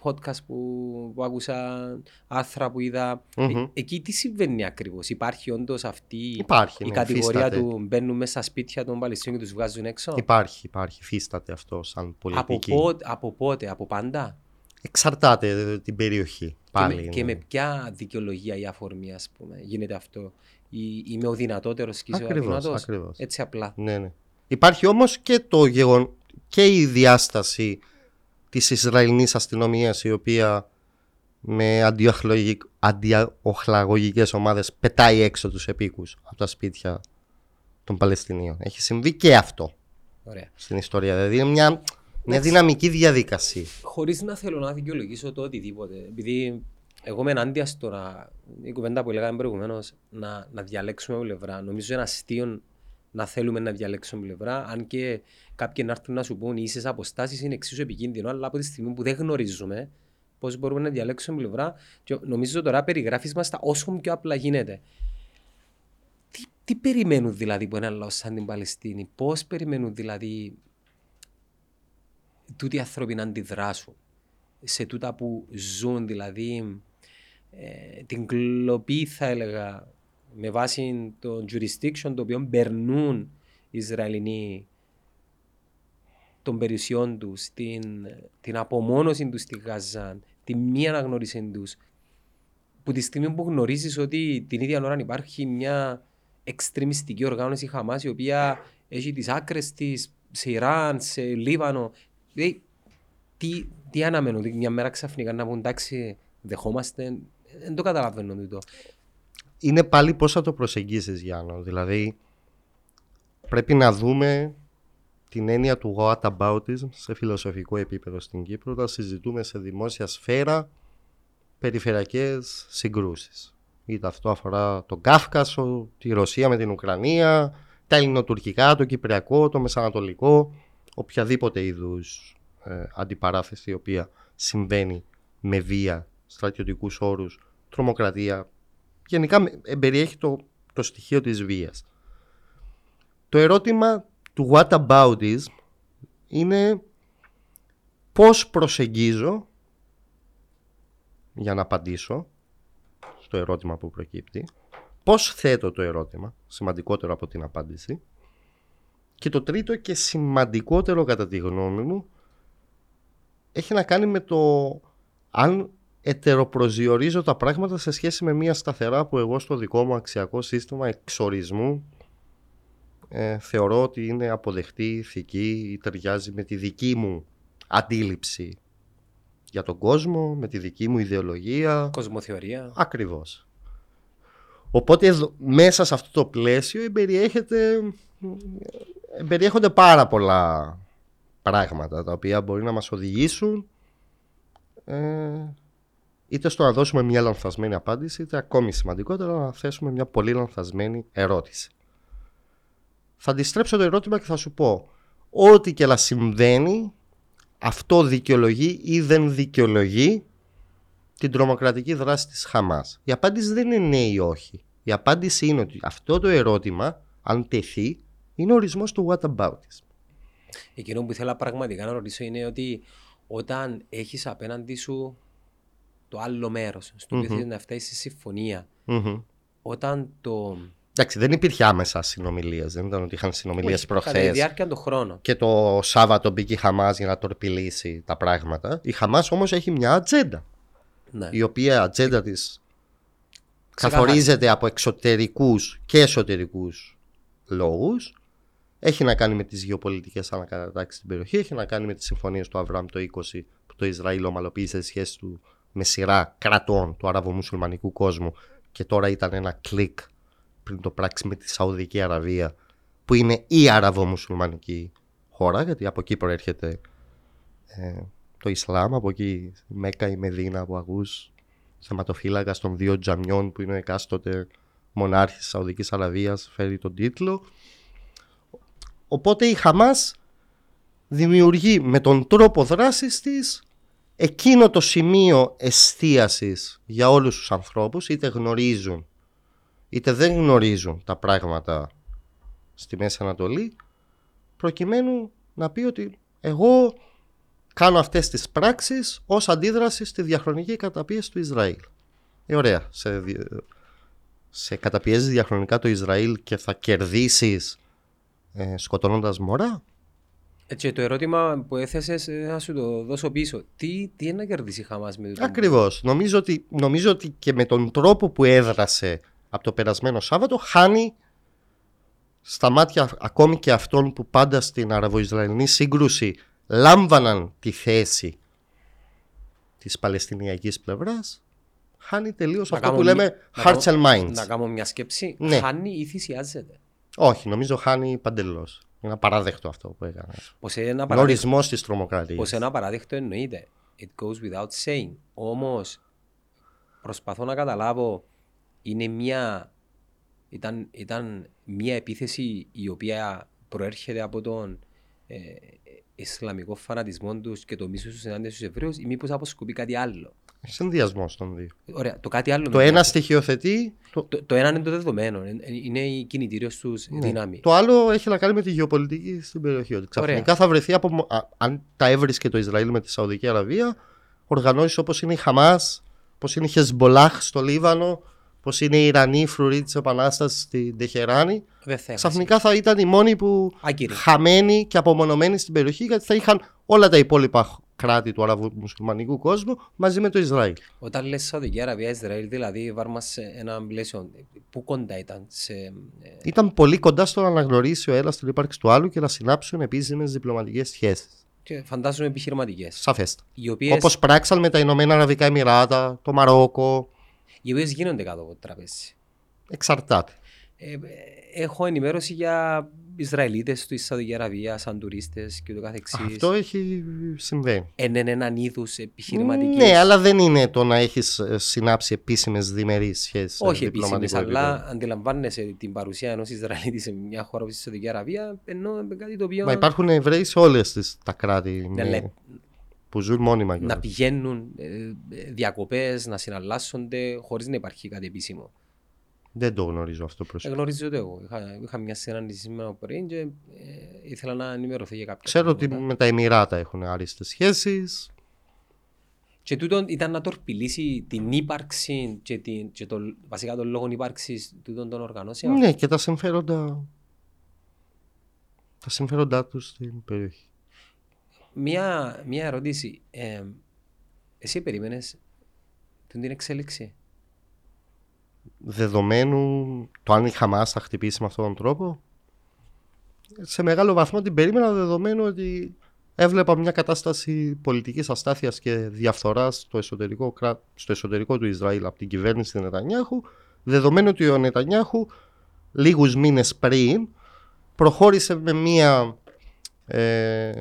podcast που, που άκουσα, άρθρα που είδα. Μμμ. Ε, εκεί τι συμβαίνει ακριβώς; Υπάρχει όντως αυτή Υπάρχει, η ναι, κατηγορία υφίσταται. του μπαίνουν μέσα στα σπίτια των Παλαιστίνων και τους βγάζουν έξω; Υπάρχει, υπάρχει. Φύσταται αυτό σαν Από πολιτική. πότε, από πότε, από πάντα; Εξαρτάται ε, την περιοχή. Πάλι. και, με, και ναι. με ποια δικαιολογία ή αφορμή, ας πούμε, γίνεται αυτό; Ή, είμαι ο δυνατότερος και είσαι ο Ακριβώς, αδυνατός. ακριβώς. Έτσι απλά. Ναι, ναι. Υπάρχει όμως και το γεγον... και η διάσταση της Ισραηλινής αστυνομίας η οποία με αντιοχλαγικ... αντιοχλαγωγικές ομάδες πετάει έξω τους επίκους από τα σπίτια των Παλαιστινίων. Έχει συμβεί και αυτό Ωραία. στην ιστορία. Δηλαδή είναι μια, μια Εντάξει. δυναμική διαδικασία. Χωρίς να θέλω να δικαιολογήσω το οτιδήποτε. Επειδή εγώ είμαι ενάντια στο να. η κουβέντα που λέγαμε προηγουμένως να, να διαλέξουμε πλευρά. Νομίζω είναι αστείο να θέλουμε να διαλέξουμε πλευρά. Αν και κάποιοι να έρθουν να σου πούν οι ίσε αποστάσεις είναι εξίσου επικίνδυνο, αλλά από τη στιγμή που δεν γνωρίζουμε πώς μπορούμε να διαλέξουμε πλευρά, και νομίζω τώρα περιγράφεις μας τα όσο πιο απλά γίνεται. Τι, τι περιμένουν δηλαδή που ένα λαός σαν την Παλαιστίνη, πώς περιμένουν δηλαδή τούτοι οι άνθρωποι να αντιδράσουν σε τούτα που ζουν, δηλαδή ε, την κλοπή θα έλεγα με βάση το jurisdiction το οποίο περνούν οι Ισραηλινοί των περιουσιών τους, την, την απομόνωση τους στη Γάζα, τη μη αναγνώριση τους, που τη στιγμή που γνωρίζεις ότι την ίδια ώρα υπάρχει μια εξτρεμιστική οργάνωση Χαμάς η οποία έχει τις άκρες της σε Ιράν, σε Λίβανο. Δηλαδή, τι, τι αναμένω, ότι μια μέρα ξαφνικά να πούν εντάξει, δεχόμαστε. Δεν το καταλαβαίνω τούτο. Είναι πάλι πώς θα το προσεγγίσεις Γιάννο. Δηλαδή πρέπει να δούμε την έννοια του whataboutism σε φιλοσοφικό επίπεδο στην Κύπρο όταν συζητούμε σε δημόσια σφαίρα περιφερειακές συγκρούσεις. Είτε αυτό αφορά τον Κάφκασο, τη Ρωσία με την Ουκρανία, τα ελληνοτουρκικά, το κυπριακό, το μεσανατολικό, οποιαδήποτε είδους ε, αντιπαράθεση η οποία συμβαίνει με βία, στρατιωτικούς όρους, τρομοκρατία, γενικά με- εμπεριέχει το, το στοιχείο της βίας. Το ερώτημα του whataboutism είναι πώς προσεγγίζω για να απαντήσω στο ερώτημα που προκύπτει, πώς θέτω το ερώτημα, σημαντικότερο από την απάντηση, και το τρίτο και σημαντικότερο κατά τη γνώμη μου έχει να κάνει με το αν ετεροπροσδιορίζω τα πράγματα σε σχέση με μια σταθερά που εγώ στο δικό μου αξιακό σύστημα εξορισμού ε, θεωρώ ότι είναι αποδεκτή, ηθική ή ταιριάζει με τη δική μου αντίληψη για τον κόσμο, με τη δική μου ιδεολογία. Κοσμοθεωρία. Ακριβώς. Οπότε εδώ- μέσα σε αυτό το πλαίσιο εμπεριέχεται, εμπεριέχονται πάρα πολλά πράγματα τα οποία μπορεί να μας οδηγήσουν ε, είτε στο να δώσουμε μια λανθασμένη απάντηση είτε ακόμη σημαντικότερα να θέσουμε μια πολύ λανθασμένη ερώτηση. Θα αντιστρέψω το ερώτημα και θα σου πω ό,τι και να συμβαίνει αυτό δικαιολογεί ή δεν δικαιολογεί την τρομοκρατική δράση της Χαμάς. Η απάντηση δεν είναι ναι ή όχι. Η απάντηση είναι ότι αυτό το ερώτημα, αν τεθεί, είναι ο ορισμός του whataboutism. Εκείνο που ήθελα πραγματικά να ρωτήσω είναι ότι όταν έχεις απέναντι σου το άλλο μέρος, στο οποίο Μμμ. θέλεις να φτάσει σε συμφωνία, Μμμ. όταν το. Εντάξει, δεν υπήρχε άμεσα συνομιλίες. Δεν ήταν ότι είχαν συνομιλίες Όχι, Κατά τη προχθές. διάρκεια των χρόνων. Και το Σάββατο μπήκε η Χαμάς για να τορπιλήσει τα πράγματα. Η Χαμάς όμως έχει μια ατζέντα. Ναι. Η οποία ατζέντα της Ξεκάθαρα. καθορίζεται από εξωτερικούς και εσωτερικούς λόγους. Έχει να κάνει με τις γεωπολιτικές ανακατατάξεις στην περιοχή, έχει να κάνει με τις συμφωνίες του Αβραάμ το 20 που το Ισραήλ ομαλοποίησε τη σχέση του με σειρά κρατών του αραβομουσουλμανικού κόσμου και τώρα ήταν ένα κλικ πριν το πράξει με τη Σαουδική Αραβία που είναι η αραβομουσουλμανική χώρα γιατί από εκεί προέρχεται ε, το Ισλάμ, από εκεί η Μέκα, η Μεδίνα που ακούς θεματοφύλακας των δύο τζαμιών που είναι ο εκάστοτε μονάρχης της Σαουδικής Αραβίας φέρει τον τίτλο. Οπότε η Χαμάς δημιουργεί με τον τρόπο δράσης της εκείνο το σημείο εστίασης για όλους τους ανθρώπους είτε γνωρίζουν είτε δεν γνωρίζουν τα πράγματα στη Μέση Ανατολή προκειμένου να πει ότι εγώ κάνω αυτές τις πράξεις ως αντίδραση στη διαχρονική καταπίεση του Ισραήλ. Ε, ωραία. Σε, δι- σε καταπιέζεις διαχρονικά το Ισραήλ και θα κερδίσεις ε, σκοτώνοντας μωρά. Έτσι, το ερώτημα που έθεσες ε, θα σου το δώσω πίσω. Τι, τι είναι να κερδίσει η Χαμάς με το Ακριβώς. Νομίζω ότι, νομίζω ότι και με τον τρόπο που έδρασε από το περασμένο Σάββατο χάνει στα μάτια ακόμη και αυτών που πάντα στην Αραβο-Ισραηλινή σύγκρουση λάμβαναν τη θέση της Παλαιστινιακής πλευράς χάνει τελείως Να αυτό που κάνω λέμε μη- να hearts κάνω- and minds. Να κάνω μια σκέψη. Ναι. Χάνει ή θυσιάζεται; Όχι, νομίζω χάνει παντελώς. Είναι απαράδεκτο αυτό που έκανε. Πως ένα Είναι παράδειγμα, ορισμός της πως τρομοκρατίας. ένα παράδειγμα εννοείται. It goes without saying. Όμως προσπαθώ να καταλάβω είναι μια ήταν, ήταν μια επίθεση η οποία προέρχεται από τον ε, Ισλαμικό φανατισμό τους και το μίσος τους ενάντια στους Εβραίους, ή μήπως αποσκοπεί κάτι άλλο. Συνδυασμό των δύο. Ωραία, το κάτι άλλο. Το με ένα ενδιαφέρει. στοιχειοθετεί, το, Το, το ένα είναι το δεδομένο. ε, ε, Είναι η κινητήριος τους Ναι. δύναμη. Το άλλο έχει να κάνει με τη γεωπολιτική στην περιοχή. Ότι ξαφνικά θα βρεθεί από. μο- α, αν τα έβρισκε το Ισραήλ με τη Σαουδική Αραβία, οργανώσεις όπως είναι η Χαμάς, όπως είναι η Χεσμπολάχ στο Λίβανο, όπως είναι η Ιρανή φρουρή της Επανάστασης στην Τεχεράνη, Δεν θα έχασε. ξαφνικά θα ήταν οι μόνοι που Άκυροι. χαμένοι και απομονωμένοι στην περιοχή, γιατί θα είχαν όλα τα υπόλοιπα κράτη του αραβο-μουσουλμανικού κόσμου μαζί με το Ισραήλ. Όταν λες Σαουδική Αραβία, Ισραήλ, δηλαδή βάρμας σε ένα πλαίσιο. Πού κοντά ήταν, σε, ε, Ήταν πολύ κοντά στο να αναγνωρίσει ο ένας την ύπαρξη του άλλου και να συνάψουν επίσημες διπλωματικές σχέσεις. και φαντάζομαι επιχειρηματικές. Σαφέστα. Οι οποίε Όπως πράξαν με τα Ηνωμένα Αραβικά Εμμυράτα, το Μαρόκο. οι οποίες γίνονται κάτω από το τραπέζι. Εξαρτάται. Ε, ε, έχω ενημέρωση για Ισραηλίτες στη Σαουδική Αραβία, σαν τουρίστες και το καθεξής. Αυτό έχει συμβαίνει. Εν εν έναν είδους επιχειρηματική. Ναι, αλλά δεν είναι το να έχεις συνάψει επίσημες διμερείς σχέσεις. Όχι επίσημες, αλλά αντιλαμβάνεσαι την παρουσία ενός Ισραηλίτη σε μια χώρα όπως η Σαουδική Αραβία, ενώ είναι κάτι το οποίο. Μα υπάρχουν Εβραίοι σε όλες τα κράτη Ναι, με- λέει, που ζουν μόνιμα. να κιόλας. πηγαίνουν διακοπές, να συναλλάσσονται χωρίς να υπάρχει κάτι επίσημο. Δεν το γνωρίζω αυτό προσωπικά. Γνωρίζω το εγώ. Είχα, είχα μια συνάντηση σήμερα το πρωί και ε, ήθελα να ενημερωθώ για κάποια Ξέρω ότι πράγματα. με τα Εμμυράτα έχουν άριστες σχέσεις. Και τούτο ήταν να τορπιλήσει την ύπαρξη και, την, και το, βασικά τον λόγο ύπαρξης τούτων των οργανώσεων. Ναι, και τα συμφέροντα. Τα συμφέροντά τους στην περιοχή. Μία, μία ερώτηση. Ε, εσύ περίμενες την εξέλιξη; Δεδομένου το αν η Χαμάς θα χτυπήσει με αυτόν τον τρόπο σε μεγάλο βαθμό την περίμενα δεδομένου ότι έβλεπα μια κατάσταση πολιτικής αστάθειας και διαφθοράς στο εσωτερικό, κρά- στο εσωτερικό του Ισραήλ από την κυβέρνηση του Νετανιάχου δεδομένου ότι ο Νετανιάχου λίγους μήνες πριν προχώρησε με μια ε,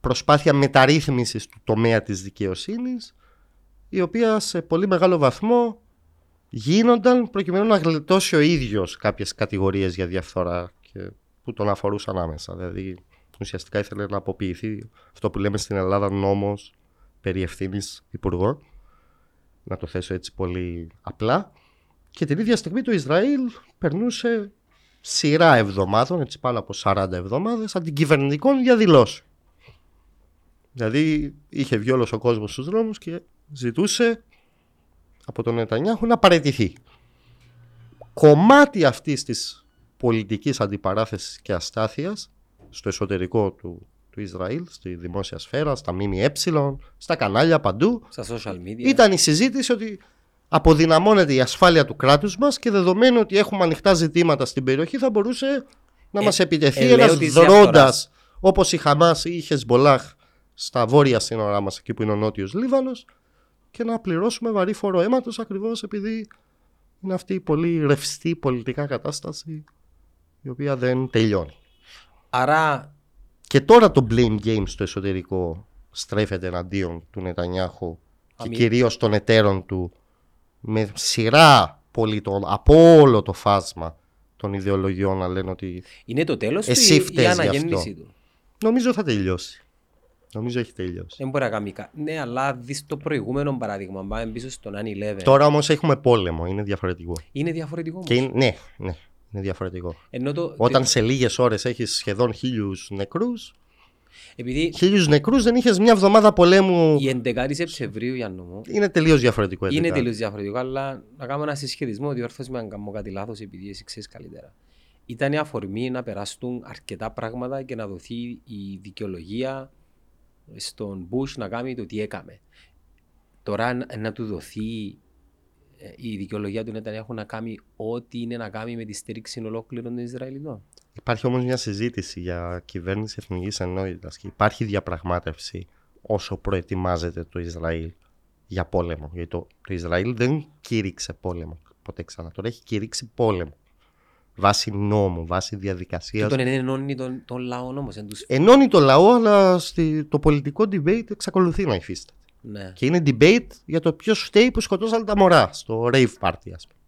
προσπάθεια μεταρρύθμισης του τομέα της δικαιοσύνης η οποία σε πολύ μεγάλο βαθμό γίνονταν προκειμένου να γλιτώσει ο ίδιος κάποιες κατηγορίες για διαφθορά και που τον αφορούσαν άμεσα. Δηλαδή ουσιαστικά ήθελε να αποποιηθεί αυτό που λέμε στην Ελλάδα νόμος περί ευθύνης υπουργών. Να το θέσω έτσι πολύ απλά. Και την ίδια στιγμή το Ισραήλ περνούσε σειρά εβδομάδων, έτσι πάνω από 40 εβδομάδες, αντικυβερνητικών διαδηλώσεων. Δηλαδή είχε βγει όλος ο κόσμος στους δρόμους και ζητούσε από τον Νετανιάχου να παραιτηθεί. Κομμάτι αυτής της πολιτικής αντιπαράθεσης και αστάθειας στο εσωτερικό του, του Ισραήλ, στη δημόσια σφαίρα, στα ΜΜΕ, στα κανάλια παντού, Στα social media. ήταν η συζήτηση ότι αποδυναμώνεται η ασφάλεια του κράτους μας και δεδομένου ότι έχουμε ανοιχτά ζητήματα στην περιοχή θα μπορούσε να Ε, μας επιτεθεί ελαίο ένας της δρώντας διαφθοράς. όπως η Χαμάς ή η Χεσμπολάχ στα βόρεια σύνορά μας εκεί που είναι ο νότιος Λίβανος και να πληρώσουμε βαρύ φόρο αίματος ακριβώς επειδή είναι αυτή η πολύ ρευστή πολιτικά κατάσταση η οποία δεν τελειώνει. Άρα, Και τώρα το blame game στο εσωτερικό στρέφεται εναντίον του Νετανιάχου και Αμη- κυρίως των εταίρων του με σειρά πολιτών από όλο το φάσμα των ιδεολογιών να λένε ότι είναι το τέλος του Εσύ ή η φταίς γι' αναγέννηση αυτό. του. νομίζω θα τελειώσει. Νομίζω έχει τελειώσει. Δεν μπορεί να κάνει κα- Ναι, αλλά δεις το προηγούμενο παράδειγμα. Πάμε πίσω στον 9-11. Τώρα όμως έχουμε πόλεμο, είναι διαφορετικό. Είναι διαφορετικό. όμως. Και είναι, ναι, ναι, είναι διαφορετικό. Ενώ το, Όταν σε λίγες ώρες έχεις σχεδόν χίλιους νεκρούς, Επειδή Χίλιους νεκρούς δεν είχες μια εβδομάδα πολέμου. η 11η Σεπτεμβρίου, Γιάννου μου, Είναι τελείως διαφορετικό. είναι ειδικά. τελείως διαφορετικό, αλλά να κάνω ένα συσχετισμό, διόρθωση με αν κάνω κάτι λάθος, επειδή εσύ ξέρεις καλύτερα. Ήταν η αφορμή να περάσουν αρκετά πράγματα και να δοθεί η δικαιολογία στον Bush να κάνει το τι έκαμε. Τώρα να- να του δοθεί ε, η δικαιολογία του Νετανιάχου να κάνει ό,τι είναι να κάνει με τη στήριξη ολόκληρων των Ισραηλινών. Υπάρχει όμως μια συζήτηση για κυβέρνηση εθνικής ενότητας και υπάρχει διαπραγμάτευση όσο προετοιμάζεται το Ισραήλ για πόλεμο. Γιατί το, το Ισραήλ δεν κήρυξε πόλεμο ποτέ ξανά. Τώρα έχει κηρύξει πόλεμο. Βάσει νόμου, βάσει Και διαδικασία. τον ενώνει τον, τον λαό όμως. Ενώνει το λαό, αλλά στη, το πολιτικό debate εξακολουθεί να υφίσταται. Ναι. Και είναι debate για το ποιος φταίει που σκοτώσαν τα μωρά στο rave party, ας πούμε.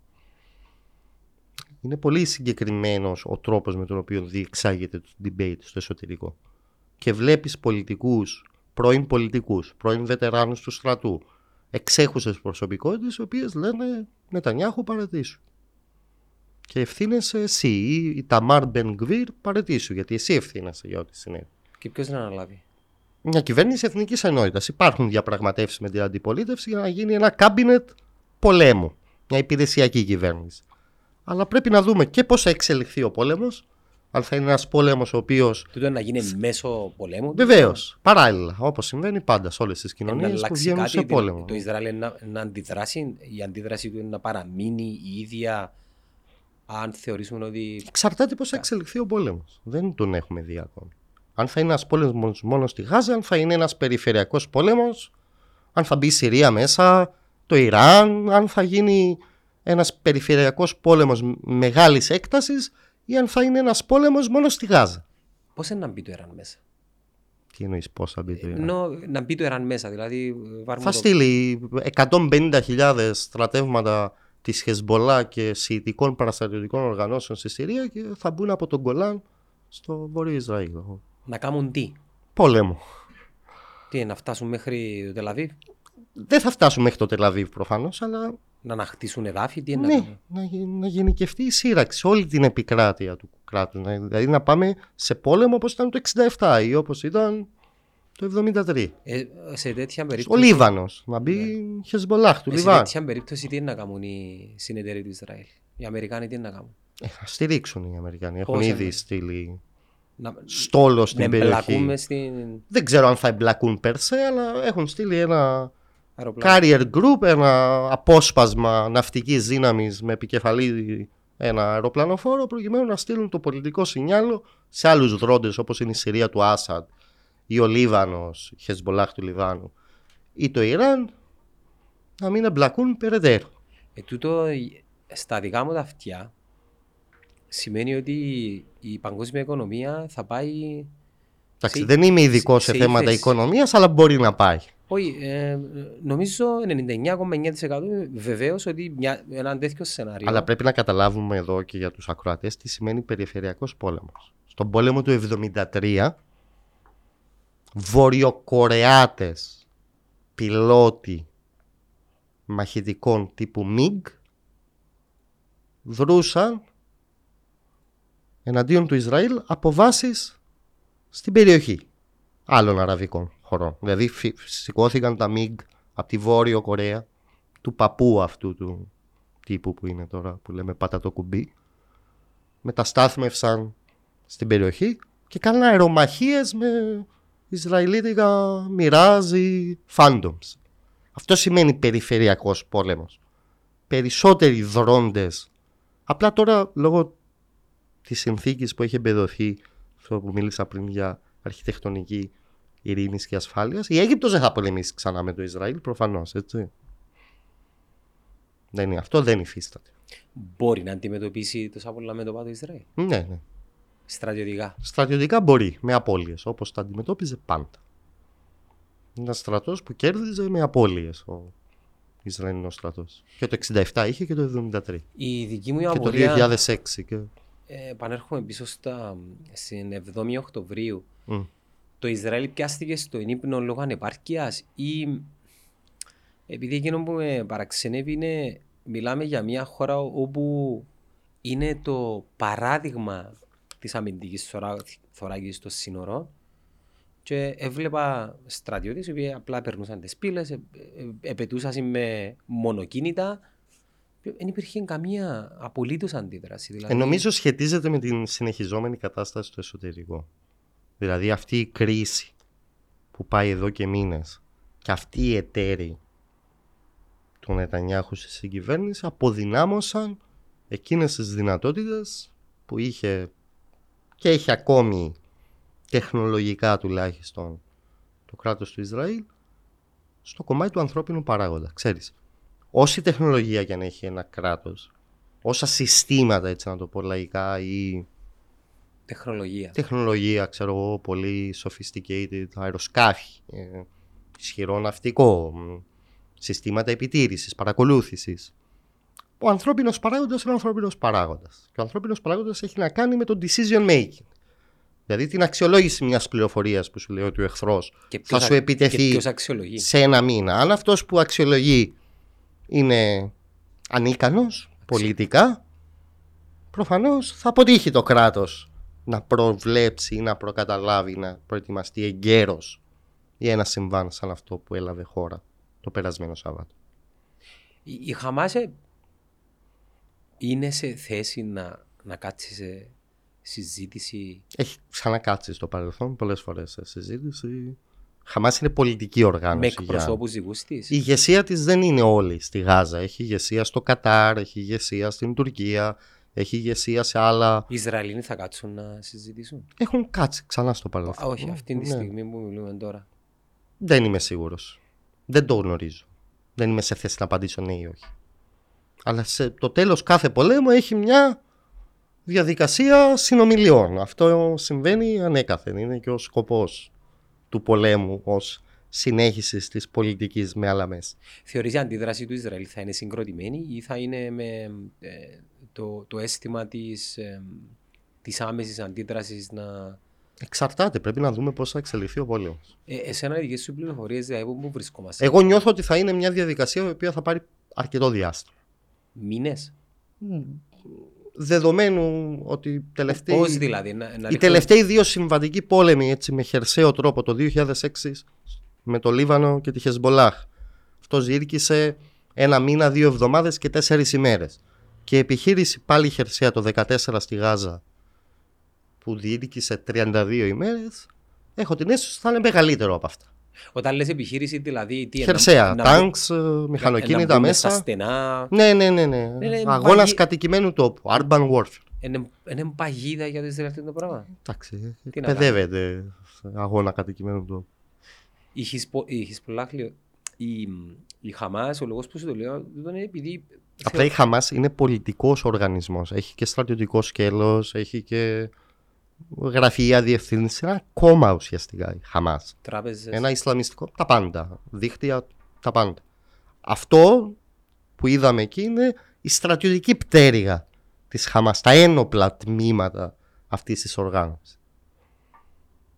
Είναι πολύ συγκεκριμένος ο τρόπος με τον οποίο διεξάγεται το debate στο εσωτερικό. Και βλέπεις πολιτικούς, πρώην πολιτικούς, πρώην βετεράνους του στρατού, εξέχουσες προσωπικότητες, οι οποίες λένε Νετανιάχου παρατήσου. Και ευθύνεσαι εσύ ή η Ταμάρ Μπεν Γκβίρ παρατήσου, γιατί εσύ ευθύνεσαι για ό,τι συνέβη. Και ποιος να αναλάβει; Μια κυβέρνηση εθνικής ενότητας. Υπάρχουν διαπραγματεύσεις με την αντιπολίτευση για να γίνει ένα κάμπινετ πολέμου. Μια υπηρεσιακή κυβέρνηση. Αλλά πρέπει να δούμε και πώς θα εξελιχθεί ο πόλεμος. Αν θα είναι ένας πόλεμος ο οποίος. Τούτο να γίνει μέσω πολέμου. Βεβαίως, παράλληλα, όπως συμβαίνει πάντα σε όλες τις Ε, να κοινωνίες που αλλάξει βγαίνουν κάτι, σε πόλεμο. Το Ισραήλ να, να αντιδράσει, η αντίδραση του είναι να παραμείνει η ίδια αν θεωρήσουμε ότι Εξαρτάται πώς θα εξελιχθεί ο πόλεμος. Δεν τον έχουμε δει ακόμη. Αν θα είναι ένας πόλεμος μόνο στη Γάζα, αν θα είναι ένας περιφερειακός πόλεμος, αν θα μπει η Συρία μέσα, το Ιράν, αν θα γίνει ένας περιφερειακός πόλεμος μεγάλης έκτασης ή αν θα είναι ένας πόλεμος μόνο στη Γάζα. πώς είναι να μπει το Ιράν μέσα; Τι εννοείς πώς θα μπει το Ιράν; Ενώ να μπει το Ιράν μέσα, δηλαδή βάρουμε Θα το- στείλει 150.000 στρατεύματα της Χεσμολά και σιητικών παραστατιωτικών οργανώσεων στη Συρία και θα μπουν από τον Κολάν στο βόρειο Ισραήλ. να κάνουν τι; Πόλεμο. Τι, να φτάσουν μέχρι το Τελαβίβ, Δεν θα φτάσουν μέχρι το Τελαβίβ προφανώς, αλλά να αναχτίσουν εδάφη, τι είναι να ναι, κάνουν. να, γι- να γενικευτεί η σύραξη σε όλη την επικράτεια του κράτους. Δηλαδή να πάμε σε πόλεμο όπως ήταν το 67 ή όπως ήταν το 73. Ε, σε τέτοια Ο περίπτωση, Λίβανος, να μπει Ναι. Χεσμολάχ του ε, σε Λιβάνου. τέτοια περίπτωση τι είναι να κάνουν οι συνεταιροί του Ισραήλ; Οι Αμερικάνοι τι είναι να κάνουν; Ε, θα στηρίξουν οι Αμερικανοί. Έχουν Πώς ήδη είναι; στείλει Να, στόλο να στην περιοχή. εμπλακούμε στην Δεν ξέρω αν θα εμπλακούν περσέ, αλλά έχουν στείλει ένα αεροπλάνο. carrier group, ένα απόσπασμα ναυτικής δύναμης με επικεφαλή ένα αεροπλανοφόρο προκειμένου να στείλουν το πολιτικό σινιάλο σε άλλους δρόντες όπως είναι η Συρία του Άσαντ ή ο Λίβανος, η Χεσμολάχ του Λιβάνου ή το Ιράν να μην εμπλακούν περαιτέρω. Ε, τούτο ε, στα δικά μου τα αυτιά σημαίνει ότι η παγκόσμια οικονομία θα πάει. Εντάξει, Σε- δεν είμαι ειδικό σε, σε θέματα ύφεση. οικονομίας αλλά μπορεί να πάει. Όχι, ε, νομίζω 99,9% βεβαίως ότι μια, ένα τέτοιο σενάριο. Αλλά πρέπει να καταλάβουμε εδώ και για τους ακροατές τι σημαίνει περιφερειακός πόλεμος. Στον πόλεμο του 1973, βορειοκορεάτες πιλότοι μαχητικών τύπου MiG δρούσαν εναντίον του Ισραήλ από βάσεις στην περιοχή άλλων αραβικών χωρών. Δηλαδή φυ- σηκώθηκαν τα MiG από τη Βόρειο Κορέα του παππού αυτού του τύπου που είναι τώρα που λέμε πάτα το κουμπί μεταστάθμευσαν στην περιοχή και κάναν αερομαχίες με Ισραηλίτικα μοιράζει φάντομς. Αυτό σημαίνει περιφερειακός πόλεμος. Περισσότεροι δρόντες. Απλά τώρα λόγω της συνθήκης που έχει εμπεδοθεί αυτό που μίλησα πριν για αρχιτεκτονική ειρήνης και ασφάλειας η Αίγυπτος δεν θα πολεμήσει ξανά με το Ισραήλ προφανώς έτσι. Δεν είναι, αυτό δεν υφίσταται. Μπορεί να αντιμετωπίσει τόσα πολλά μέτωπα του Ισραήλ. Ναι, ναι. Στρατιωτικά. Στρατιωτικά μπορεί, με απώλειες, όπως τα αντιμετώπιζε πάντα. Είναι ένας στρατός που κέρδιζε με απώλειες ο Ισραηλινός στρατός. Και το 67 είχε και το 73. Η δική μου Και το απορία. 2006. Και... Ε, επανέρχομαι πίσω στα, στην 7η Οκτωβρίου. Μμ. Το Ισραήλ πιάστηκε στο ύπνο λόγω ανεπάρκειας ή επειδή εκείνο που με παραξενεύει είναι μιλάμε για μια χώρα όπου είναι το παράδειγμα της αμυντικής θωρά- θωράκισης των σύνορων και έβλεπα στρατιώτες οι οποίοι απλά περνούσαν τις πύλες, ε, ε, επαιτούσαν με μονοκίνητα. Δεν υπήρχε καμία απολύτως αντίδραση. Δηλαδή... Ε, νομίζω σχετίζεται με την συνεχιζόμενη κατάσταση στο εσωτερικό. Δηλαδή αυτή η κρίση που πάει εδώ και μήνες και αυτή η εταίροι του Νετανιάχου στη συγκυβέρνηση αποδυνάμωσαν εκείνες τις δυνατότητες που είχε και έχει ακόμη τεχνολογικά τουλάχιστον το κράτος του Ισραήλ στο κομμάτι του ανθρώπινου παράγοντα. Ξέρεις, όση τεχνολογία και αν έχει ένα κράτος, όσα συστήματα έτσι να το πω λαϊκά ή Τεχνολογία. τεχνολογία, ξέρω εγώ, πολύ sophisticated, αεροσκάφη, ε, ισχυρό ναυτικό, μ, συστήματα επιτήρησης, παρακολούθησης. Ο ανθρώπινος παράγοντας είναι ο ανθρώπινος παράγοντας. Και ο ανθρώπινος παράγοντας έχει να κάνει με το decision making. Δηλαδή την αξιολόγηση μιας πληροφορίας που σου λέει ότι ο εχθρός Και θα ποιος σου α- επιτεθεί Και ποιος αξιολογεί. σε ένα μήνα. Αν αυτός που αξιολογεί είναι ανίκανος πολιτικά, προφανώς θα αποτύχει το κράτος να προβλέψει ή να προκαταλάβει, να προετοιμαστεί εγκαίρως για ένα συμβάν σαν αυτό που έλαβε χώρα το περασμένο Σάββατο. Η, η Χαμάς ε, είναι σε θέση να, να κάτσεις σε συζήτηση; Έχει ξανακάτσει στο παρελθόν πολλές φορές σε συζήτηση. Χαμάς είναι πολιτική με οργάνωση. για- εκπροσώπους δικούς Η της. ηγεσία της δεν είναι όλη στη Γάζα. Έχει ηγεσία στο Κατάρ, έχει ηγεσία στην Τουρκία, έχει ηγεσία σε άλλα Οι Ισραηλοί θα κάτσουν να συζητήσουν; Έχουν κάτσει ξανά στο Α, παρελθόν. όχι, αυτή τη Ναι. στιγμή που μιλούμε τώρα. Δεν είμαι σίγουρος. Δεν το γνωρίζω. Δεν είμαι σε θέση να απαντήσω ναι ή όχι. Αλλά σε το τέλος κάθε πολέμου έχει μια διαδικασία συνομιλιών. Αυτό συμβαίνει ανέκαθεν. Είναι και ο σκοπός του πολέμου ως συνέχισης της πολιτικής με άλλα μέσα. Θεωρείς η αντίδραση του Ισραήλ θα είναι συγκροτημένη ή θα είναι με ε, το, το αίσθημα της, ε, της άμεσης αντίδρασης να... Εξαρτάται. Πρέπει να δούμε πώς θα εξελιχθεί ο πόλεμος. Ε, εσένα οι δικές σου πληροφορίες δηλαδή πού- πού βρισκόμαστε; Εγώ νιώθω ότι θα είναι μια διαδικασία η οποία θα πάρει αρκετό διάστημα. Μήνες. Δεδομένου ότι τελευταίοι, Πώς δηλαδή. Να, να οι ρίχνουν- τελευταίοι δύο συμβατικοί πόλεμοι έτσι, με χερσαίο τρόπο το 2006 με το Λίβανο και τη Χεσμολάχ. Αυτό ζήρκησε ένα μήνα, δύο εβδομάδες και τέσσερις ημέρες. Και η επιχείρηση πάλι χερσαία το 14 στη Γάζα που διήρκησε 32 ημέρες έχω την αίσθηση ότι θα είναι μεγαλύτερο από αυτά. Όταν λες επιχείρηση δηλαδή... Τι, Χερσαία, να- τάγκς, να- να μηχανοκίνητα μπουν Στα μέσα. στενά. Ναι, ναι, ναι, ναι. ναι, Αγώνας παγι- κατοικημένου τόπου. Urban warfare. Είναι, είναι παγίδα για το Ισραήλ αυτό το πράγμα. Εντάξει, Τι να παιδεύεται σε αγώνα κατοικημένου τόπου. Η, Χισπο, η Χισπολάχ, λέω, η, η Χαμάς, ο λόγος που σου το λέω, δεν είναι επειδή... Απλά η Χαμάς είναι πολιτικός οργανισμός. Έχει και στρατιωτικό σκέλος, έχει και γραφεία διευθύνση. Ένα κόμμα ουσιαστικά η Χαμάς. Τράπεζες. Ένα Ισλαμιστικό, τα πάντα. Δίχτυα, τα πάντα. Αυτό που είδαμε εκεί είναι η στρατιωτική πτέρυγα της Χαμάς, τα ένοπλα τμήματα αυτής της οργάνωσης.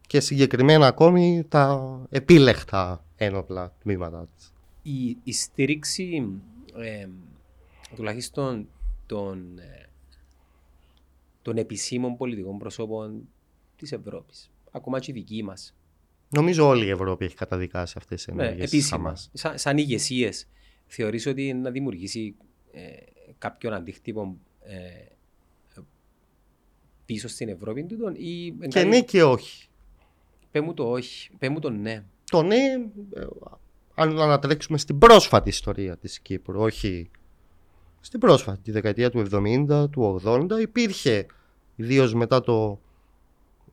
Και συγκεκριμένα ακόμη τα επίλεκτα ένοπλα τμήματα της. η, η στήριξη ε, τουλάχιστον των, ε, των επισήμων πολιτικών προσώπων της Ευρώπης. Ακόμα και η δική μας. Νομίζω όλη η Ευρώπη έχει καταδικάσει αυτές τις Ναι, ενέργειες της επίσημα. Χαμάς. Σαν, σαν ηγεσίες, θεωρείς ότι να δημιουργήσει ε, κάποιον αντίκτυπο ε, πίσω στην Ευρώπη τούτον ή Και ναι και όχι. πέ μου το όχι, πέ μου το ναι. Το ναι, ε, αν ανατρέξουμε στην πρόσφατη ιστορία της Κύπρου, όχι στην πρόσφατη, τη δεκαετία του 70, του 80, υπήρχε, ιδίως μετά το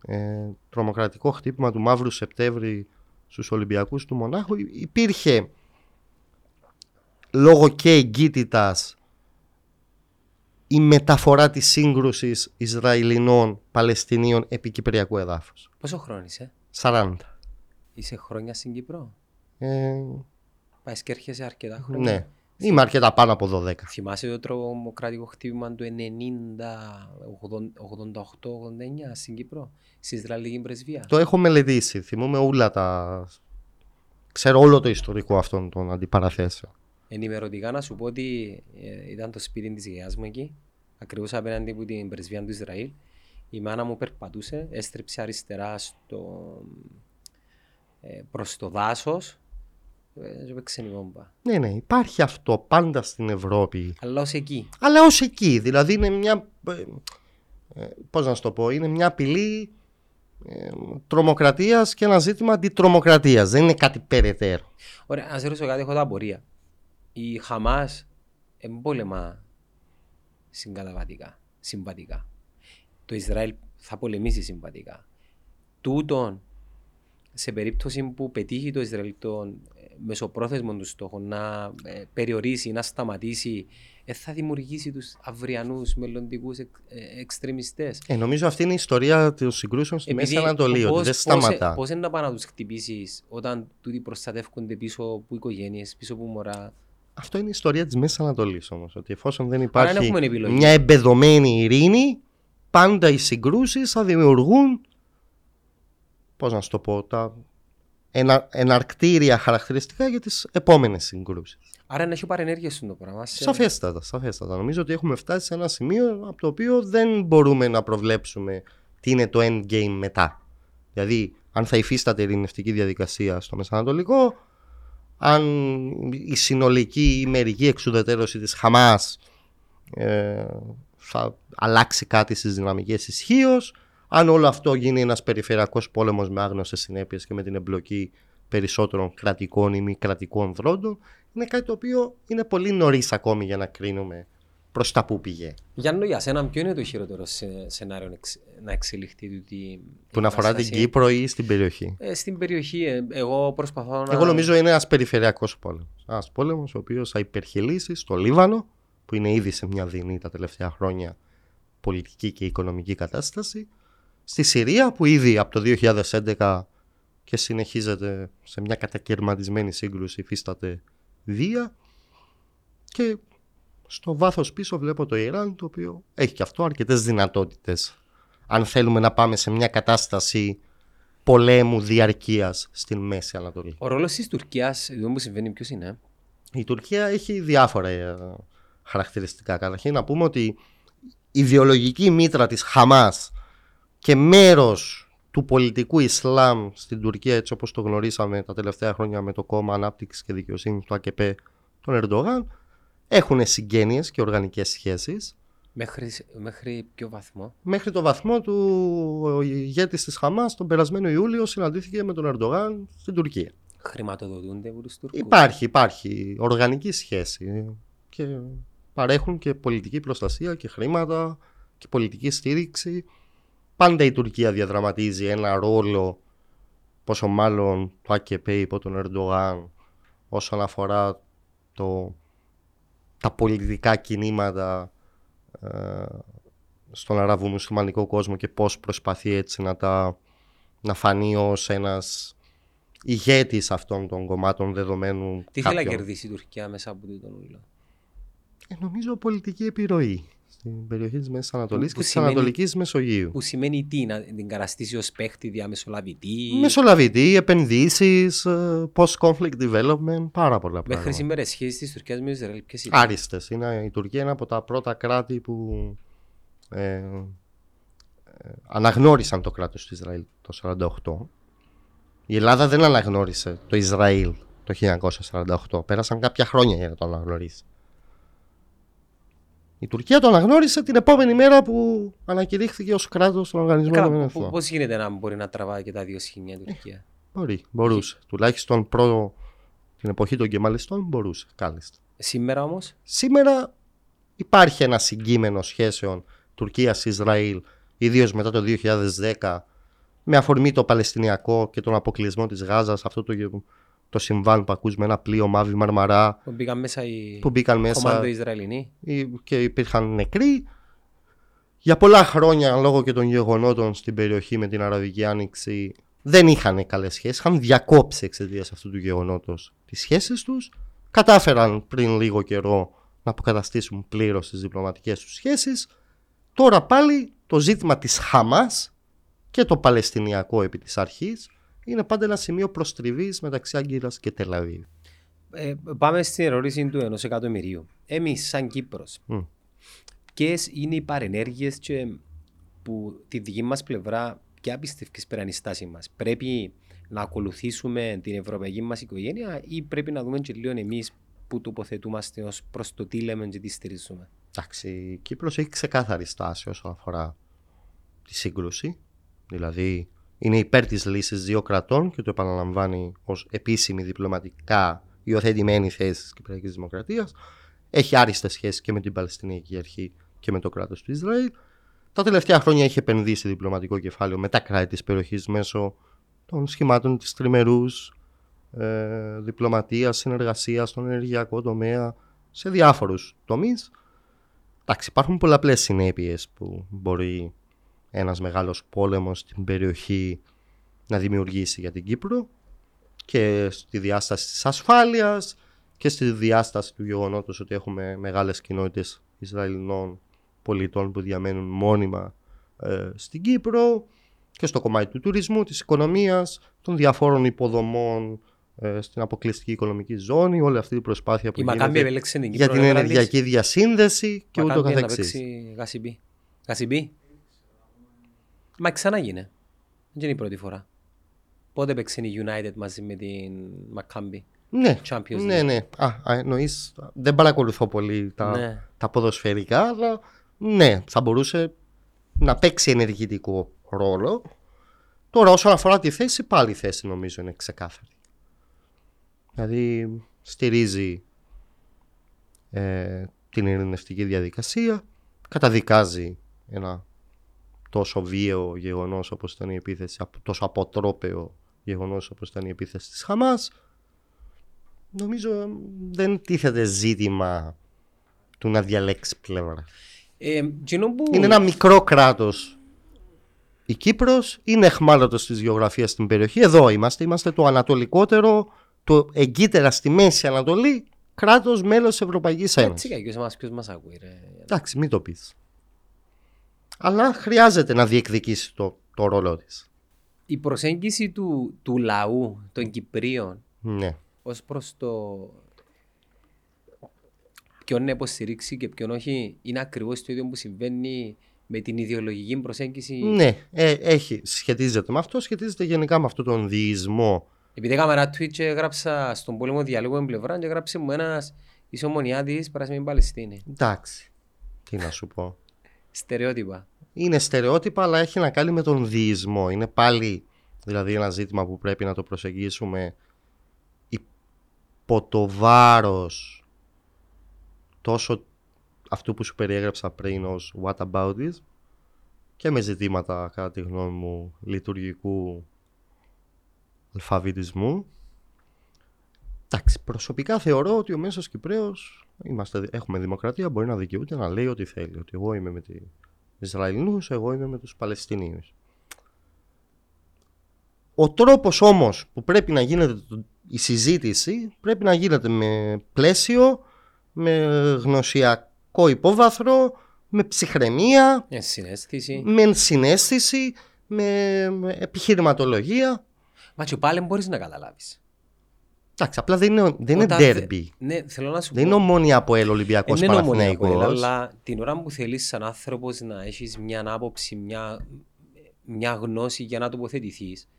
ε, τρομοκρατικό χτύπημα του Μαύρου Σεπτέμβρη στους Ολυμπιακούς του Μονάχου, υ- υπήρχε λόγω και εγκύτητας η μεταφορά της σύγκρουσης Ισραηλινών Παλαιστινίων επί Κυπριακού εδάφους. Πόσο χρόνο είσαι, 40. είσαι χρόνια στην Κύπρο, Ε, πάει και έρχεσαι αρκετά χρόνια. ναι. Είμαι αρκετά πάνω από 12. Θυμάσαι το τρομοκρατικό χτύπημα του 90-88-89 στην Κύπρο, στη Ισραηλική πρεσβεία; Το έχω μελετήσει. Θυμούμαι όλα τα. Ξέρω όλο το ιστορικό αυτών των αντιπαραθέσεων. Ενημερωτικά να σου πω ότι ε, ήταν το σπίτι της γιαγιάς μου εκεί, ακριβώς απέναντι από την πρεσβεία του Ισραήλ. Η μάνα μου περπατούσε, έστρεψε αριστερά στο, ε, προς το δάσος ε, και παίξε η βόμβα. Ναι, ναι, υπάρχει αυτό πάντα στην Ευρώπη. Αλλά ως εκεί. Αλλά ως εκεί, δηλαδή είναι μια, ε, ε, πώς να σου το πω, είναι μια απειλή ε, τρομοκρατίας και ένα ζήτημα αντιτρομοκρατίας. Δεν είναι κάτι περαιτέρω. Ωραία, να σε ρωτήσω κάτι, έχω τα απορία. Η Χαμάς εμπόλεμα συγκαταβατικά, συμβατικά. Το Ισραήλ θα πολεμήσει συμβατικά. Τούτον, σε περίπτωση που πετύχει το Ισραήλ τον ε, μεσοπρόθεσμο τους στόχο να ε, περιορίσει, να σταματήσει, ε, θα δημιουργήσει τους αυριανούς μελλοντικούς εξ, ε, εξτρεμιστές. Ε, νομίζω αυτή είναι η ιστορία των συγκρούσεων στη Μέση Ανατολή, ότι πώς- δεν πώς- σταματά. Πώς είναι να πάνε να τους χτυπήσεις όταν τούτοι προστατεύονται πίσω από οικογένειες, πίσω από μωρά; Αυτό είναι η ιστορία της Μέσης Ανατολής όμως, ότι εφόσον δεν δεν υπάρχει έχουμε επιλογή. μια εμπεδομένη ειρήνη, πάντα οι συγκρούσεις θα δημιουργούν, πώς να σου το πω, τα ενα, εναρκτήρια χαρακτηριστικά για τις επόμενες συγκρούσεις. Άρα να έχει παρενέργειες στον το πράγμα. σε- Σαφέστατα, σαφέστατα. Νομίζω ότι έχουμε φτάσει σε ένα σημείο από το οποίο δεν μπορούμε να προβλέψουμε τι είναι το endgame μετά. Δηλαδή, αν θα υφίσταται ειρηνευτική διαδικασία στο Μεσανατολικό, αν η συνολική ή μερική εξουδετερώση της Χαμάς ε, θα αλλάξει κάτι στις δυναμικές ισχύως, αν όλο αυτό γίνει ένας περιφερειακός πόλεμος με άγνωστες συνέπειες και με την εμπλοκή περισσότερων κρατικών ή μη κρατικών δρόντων, είναι κάτι το οποίο είναι πολύ νωρίς ακόμη για να κρίνουμε προς τα που πήγε. Γιάννο, για σένα ποιο είναι το χειρότερο σε- σενάριο να εξ- να εξελιχθεί τούτη Που να αφορά την κατάσταση; Κύπρο ή στην περιοχή; Ε, στην περιοχή, ε, εγώ προσπαθώ να... Εγώ νομίζω είναι ένας περιφερειακός πόλεμος. Ένας πόλεμος ο οποίος θα υπερχειλήσει στο Λίβανο, που είναι ήδη σε μια δεινή τα τελευταία χρόνια πολιτική και οικονομική κατάσταση. Στη Συρία, που ήδη από το 2011 και συνεχίζεται σε μια κατακαιρματισμένη σύγκρουση, υφίσταται βία. Και στο βάθος πίσω βλέπω το Ιράν, το οποίο έχει και αυτό αρκετές δυνατότητες. Αν θέλουμε να πάμε σε μια κατάσταση πολέμου διαρκείας στην Μέση Ανατολή. Ο ρόλος της Τουρκίας, εδώ που συμβαίνει, ποιος είναι; Η Τουρκία έχει διάφορα ε, χαρακτηριστικά. Καταρχήν να πούμε ότι η ιδεολογική μήτρα της Χαμάς και μέρος του πολιτικού Ισλάμ στην Τουρκία έτσι όπως το γνωρίσαμε τα τελευταία χρόνια με το κόμμα Ανάπτυξης και Δικαιοσύνης του ΑΚΠ τον Ερντογάν έχουν συγγένειες και οργανικές σχέσεις Μέχρι, μέχρι ποιο βαθμό; μέχρι το βαθμό του ο ηγέτης της Χαμάς τον περασμένο Ιούλιο συναντήθηκε με τον Ερντογάν στην Τουρκία. Χρηματοδοτούνται από τους Τούρκους; Υπάρχει, υπάρχει οργανική σχέση και παρέχουν και πολιτική προστασία και χρήματα και πολιτική στήριξη. Πάντα η Τουρκία διαδραματίζει ένα ρόλο, πόσο μάλλον το ΑΚΠ υπό τον Ερντογάν, όσον αφορά το, τα πολιτικά κινήματα ε, στον αραβο-μουσουλμανικό κόσμο και πώς προσπαθεί έτσι να τα να φανεί ως ένας ηγέτης αυτών των κομμάτων δεδομένου Τι θέλει να κάποιων. κερδίσει η Τουρκία μέσα από τούτον όλο. Ε, νομίζω πολιτική επιρροή στην περιοχή της Μέσης Ανατολής Που και της σημαίνει- Ανατολικής Μεσογείου. Που σημαίνει τι, να την καταστήσεις ως παίχτη διαμεσολαβητή; Μεσολαβητή, επενδύσεις, ε, post-conflict development, πάρα πολλά Μέχρι πράγματα. σήμερα οι σχέσεις της Τουρκίας με το Ισραήλ ποιες είναι. Άριστες. Είναι, η Τουρκία είναι από τα πρώτα κράτη που ε, ε, αναγνώρισαν το κράτος του Ισραήλ το 1948. Η Ελλάδα δεν αναγνώρισε το Ισραήλ το 1948. Πέρασαν κάποια χρόνια για να το αναγνωρίσει. Η Τουρκία το αναγνώρισε την επόμενη μέρα που ανακηρύχθηκε ως κράτος στον Οργανισμό Καλά, Ηνωμένων πο- Εθνών. πώς γίνεται να μπορεί να τραβάει και τα δύο σχήνια η Τουρκία; Μπορεί, μπορούσε. Τουλάχιστον προ την εποχή των Κεμαλιστών μπορούσε, κάλλιστα. Σήμερα όμως, Σήμερα υπάρχει ένα συγκείμενο σχέσεων Τουρκίας-Ισραήλ, ιδίως μετά το 2010, με αφορμή το Παλαιστινιακό και τον αποκλεισμό της Γάζας, αυτό το, το συμβάν που ακούς με ένα πλοίο μαύρη μαρμαρά που μπήκαν μέσα οι που μπήκαν μέσα κομμάντο Ισραηλινοί. και υπήρχαν νεκροί. Για πολλά χρόνια, λόγω και των γεγονότων στην περιοχή με την Αραβική Άνοιξη, δεν είχαν καλές σχέσεις. Είχαν διακόψει εξαιτίας αυτού του γεγονότος τις σχέσεις τους. Κατάφεραν πριν λίγο καιρό να αποκαταστήσουν πλήρως τις διπλωματικές τους σχέσεις. Τώρα πάλι το ζήτημα της Χαμάς και το Παλαιστινιακό επί της αρχής είναι πάντα ένα σημείο προστριβής μεταξύ Άγκυρας και Τελαβή. Ε, πάμε στην ερώτηση του ενός εκατομμυρίου. Εμείς, σαν Κύπρος, Μμ. ποιες είναι οι παρενέργειες που τη δική μας πλευρά, ποια πιστεύεις πέρα είναι η στάση μας; Πρέπει να ακολουθήσουμε την ευρωπαϊκή μας οικογένεια, ή πρέπει να δούμε και λίγο εμείς που τοποθετούμαστε ως προς το τι λέμε και τι στηρίζουμε; Εντάξει, η Κύπρος έχει ξεκάθαρη στάση όσον αφορά τη σύγκρουση. Δηλαδή, είναι υπέρ της λύσης δύο κρατών και το επαναλαμβάνει ως επίσημη διπλωματικά υιοθετημένη θέση της Κυπριακής Δημοκρατίας. Έχει άριστες σχέσεις και με την Παλαιστινιακή Αρχή και με το κράτος του Ισραήλ. Τα τελευταία χρόνια έχει επενδύσει διπλωματικό κεφάλαιο με τα κράτη της περιοχής μέσω των σχημάτων της τριμερούς ε, διπλωματίας, συνεργασίας στον ενεργειακό τομέα σε διάφορους τομείς. Εντάξει, υπάρχουν πολλαπλές συνέπειες που μπορεί ένας μεγάλος πόλεμος στην περιοχή να δημιουργήσει για την Κύπρο και στη διάσταση της ασφάλειας και στη διάσταση του γεγονότος ότι έχουμε μεγάλες κοινότητες Ισραηλινών πολιτών που διαμένουν μόνιμα ε, στην Κύπρο και στο κομμάτι του τουρισμού, της οικονομίας, των διαφόρων υποδομών ε, στην αποκλειστική οικονομική ζώνη, όλη αυτή η προσπάθεια που Η γίνεται Μακάμπη επέλεξε την για Κύπρο. την να ενεργειακή διασύνδεση και ούτω Μακάμπη να καθεξής. παίξει Γασιμπή. Γασιμπή. Μα ξανάγινε. Δεν είναι η πρώτη φορά. Πότε παίξει η United μαζί με την Μακάμπη. Ναι, Champions ναι, League. ναι. Α, α, εννοείς, δεν παρακολουθώ πολύ τα, Ναι. τα ποδοσφαιρικά, αλλά ναι, θα μπορούσε να παίξει ενεργητικό ρόλο. Τώρα όσον αφορά τη θέση, πάλι η θέση νομίζω είναι ξεκάθαρη. Δηλαδή στηρίζει ε, την ειρηνευτική διαδικασία, καταδικάζει ένα τόσο βίαιο γεγονός όπως ήταν η επίθεση, απο- τόσο αποτρόπαιο γεγονός όπως ήταν η επίθεση της Χαμάς. Νομίζω ε, δεν τίθεται ζήτημα του να διαλέξει πλευρά. Ε, εκείνο που... Είναι ένα μικρό κράτος η Κύπρος, είναι εχμάλωτος της γεωγραφίας στην περιοχή. Εδώ είμαστε, είμαστε το ανατολικότερο, το εγκύτερα στη Μέση Ανατολή, κράτος μέλος της Ευρωπαϊκής Έτσι Ένωσης. και εμάς ποιος μας ακούει ρε. Εντάξει, μην το πεις. Αλλά χρειάζεται να διεκδικήσει το, το ρόλο της. Η προσέγγιση του, του λαού των Κυπρίων Ναι. ως προς το ποιον να υποστηρίξει και ποιον όχι είναι ακριβώς το ίδιο που συμβαίνει με την ιδεολογική προσέγγιση; Ναι, ε, έχει, σχετίζεται με αυτό, σχετίζεται γενικά με αυτόν τον διεισμό. Επειδή έκανα ένα tweet και έγραψα στον πόλεμο διαλόγου με πλευρά και έγραψε μου ένας είσαι ομονιάτης πράσινη Παλαιστίνη. Εντάξει, τι να σου πω. Στερεότυπα. είναι στερεότυπα αλλά έχει να κάνει με τον διεισμό. Είναι πάλι δηλαδή ένα ζήτημα που πρέπει να το προσεγγίσουμε υπό το βάρος τόσο αυτού που σου περιέγραψα πριν ως what about this και με ζητήματα κατά τη γνώμη μου λειτουργικού αλφαβητισμού. Εντάξει, προσωπικά θεωρώ ότι ο μέσος Κυπρέος είμαστε, έχουμε δημοκρατία, μπορεί να δικαιούται να λέει ό,τι θέλει. Ότι εγώ είμαι με τη Ισραηλινούς, εγώ είμαι με τους Παλαιστινίους. Ο τρόπος όμως που πρέπει να γίνεται το- η συζήτηση πρέπει να γίνεται με πλαίσιο, με γνωσιακό υπόβαθρο, με ψυχραιμία, Μια συνέστηση. με συνέστηση, με με επιχειρηματολογία. Μα και πάλι μπορείς να καταλάβεις. Εντάξει, απλά δεν είναι, δεν είναι Όταν δε- derby. Ναι, θέλω να σου Δεν πω. είναι ομόνια από ελ Ολυμπιακός Είναι ομονία από ελ, Παναθηναϊκός. αλλά την ώρα που θέλεις σαν άνθρωπος να έχεις μια άποψη, μια, μια γνώση για να τοποθετηθείς,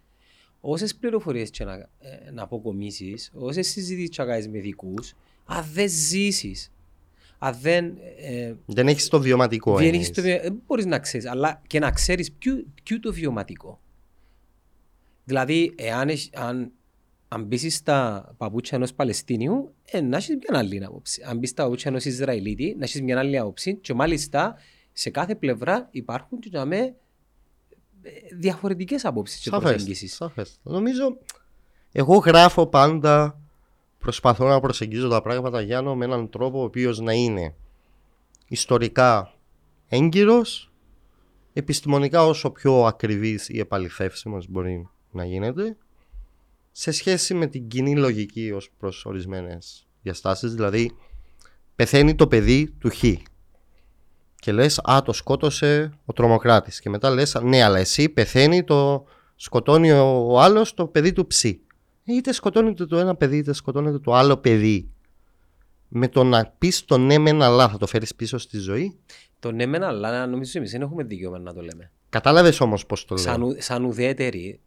όσες πληροφορίες και να, ε, να αποκομίσεις, όσες συζητήσεις και να κάνεις με δικούς, αν δεν ζήσεις, αν δεν, ε, Δεν έχεις το βιωματικό δεν, εννοείς. έχεις το, βιο- δεν μπορείς να ξέρεις, αλλά και να ξέρεις ποιο, ποιο το βιωματικό. Δηλαδή, εάν, έχ- αν, αν μπεις στα παπούτσια ενός Παλαιστίνιου, ε, να έχεις μια άλλη άποψη. Αν μπεις στα παπούτσια ενός Ισραηλίτη, να έχεις μια άλλη άποψη και μάλιστα σε κάθε πλευρά υπάρχουν και να με διαφορετικές απόψεις και Σαφές, προσεγγίσεις. σαφές. Νομίζω, εγώ γράφω πάντα, προσπαθώ να προσεγγίζω τα πράγματα Γιάννο με έναν τρόπο ο οποίος να είναι ιστορικά έγκυρος, επιστημονικά όσο πιο ακριβής ή επαληθεύσιμος μπορεί να γίνεται, σε σχέση με την κοινή λογική ως προς ορισμένες διαστάσεις, δηλαδή πεθαίνει το παιδί του Χ και λες «Α, το σκότωσε ο τρομοκράτης» και μετά λες «Ναι, αλλά εσύ πεθαίνει το σκοτώνει ο, ο άλλος το παιδί του Ψ». Ε, Είτε σκοτώνεται το ένα παιδί είτε σκοτώνεται το άλλο παιδί. Με το να πεις το ναι μεν αλλά θα το φέρεις πίσω στη ζωή; Το ναι μεν, αλλά νομίζω εμείς δεν έχουμε δικαίωμα να το λέμε. Κατάλαβες όμως πώς το λέω. Σαν, ου- σαν ουδέτεροι, Μη-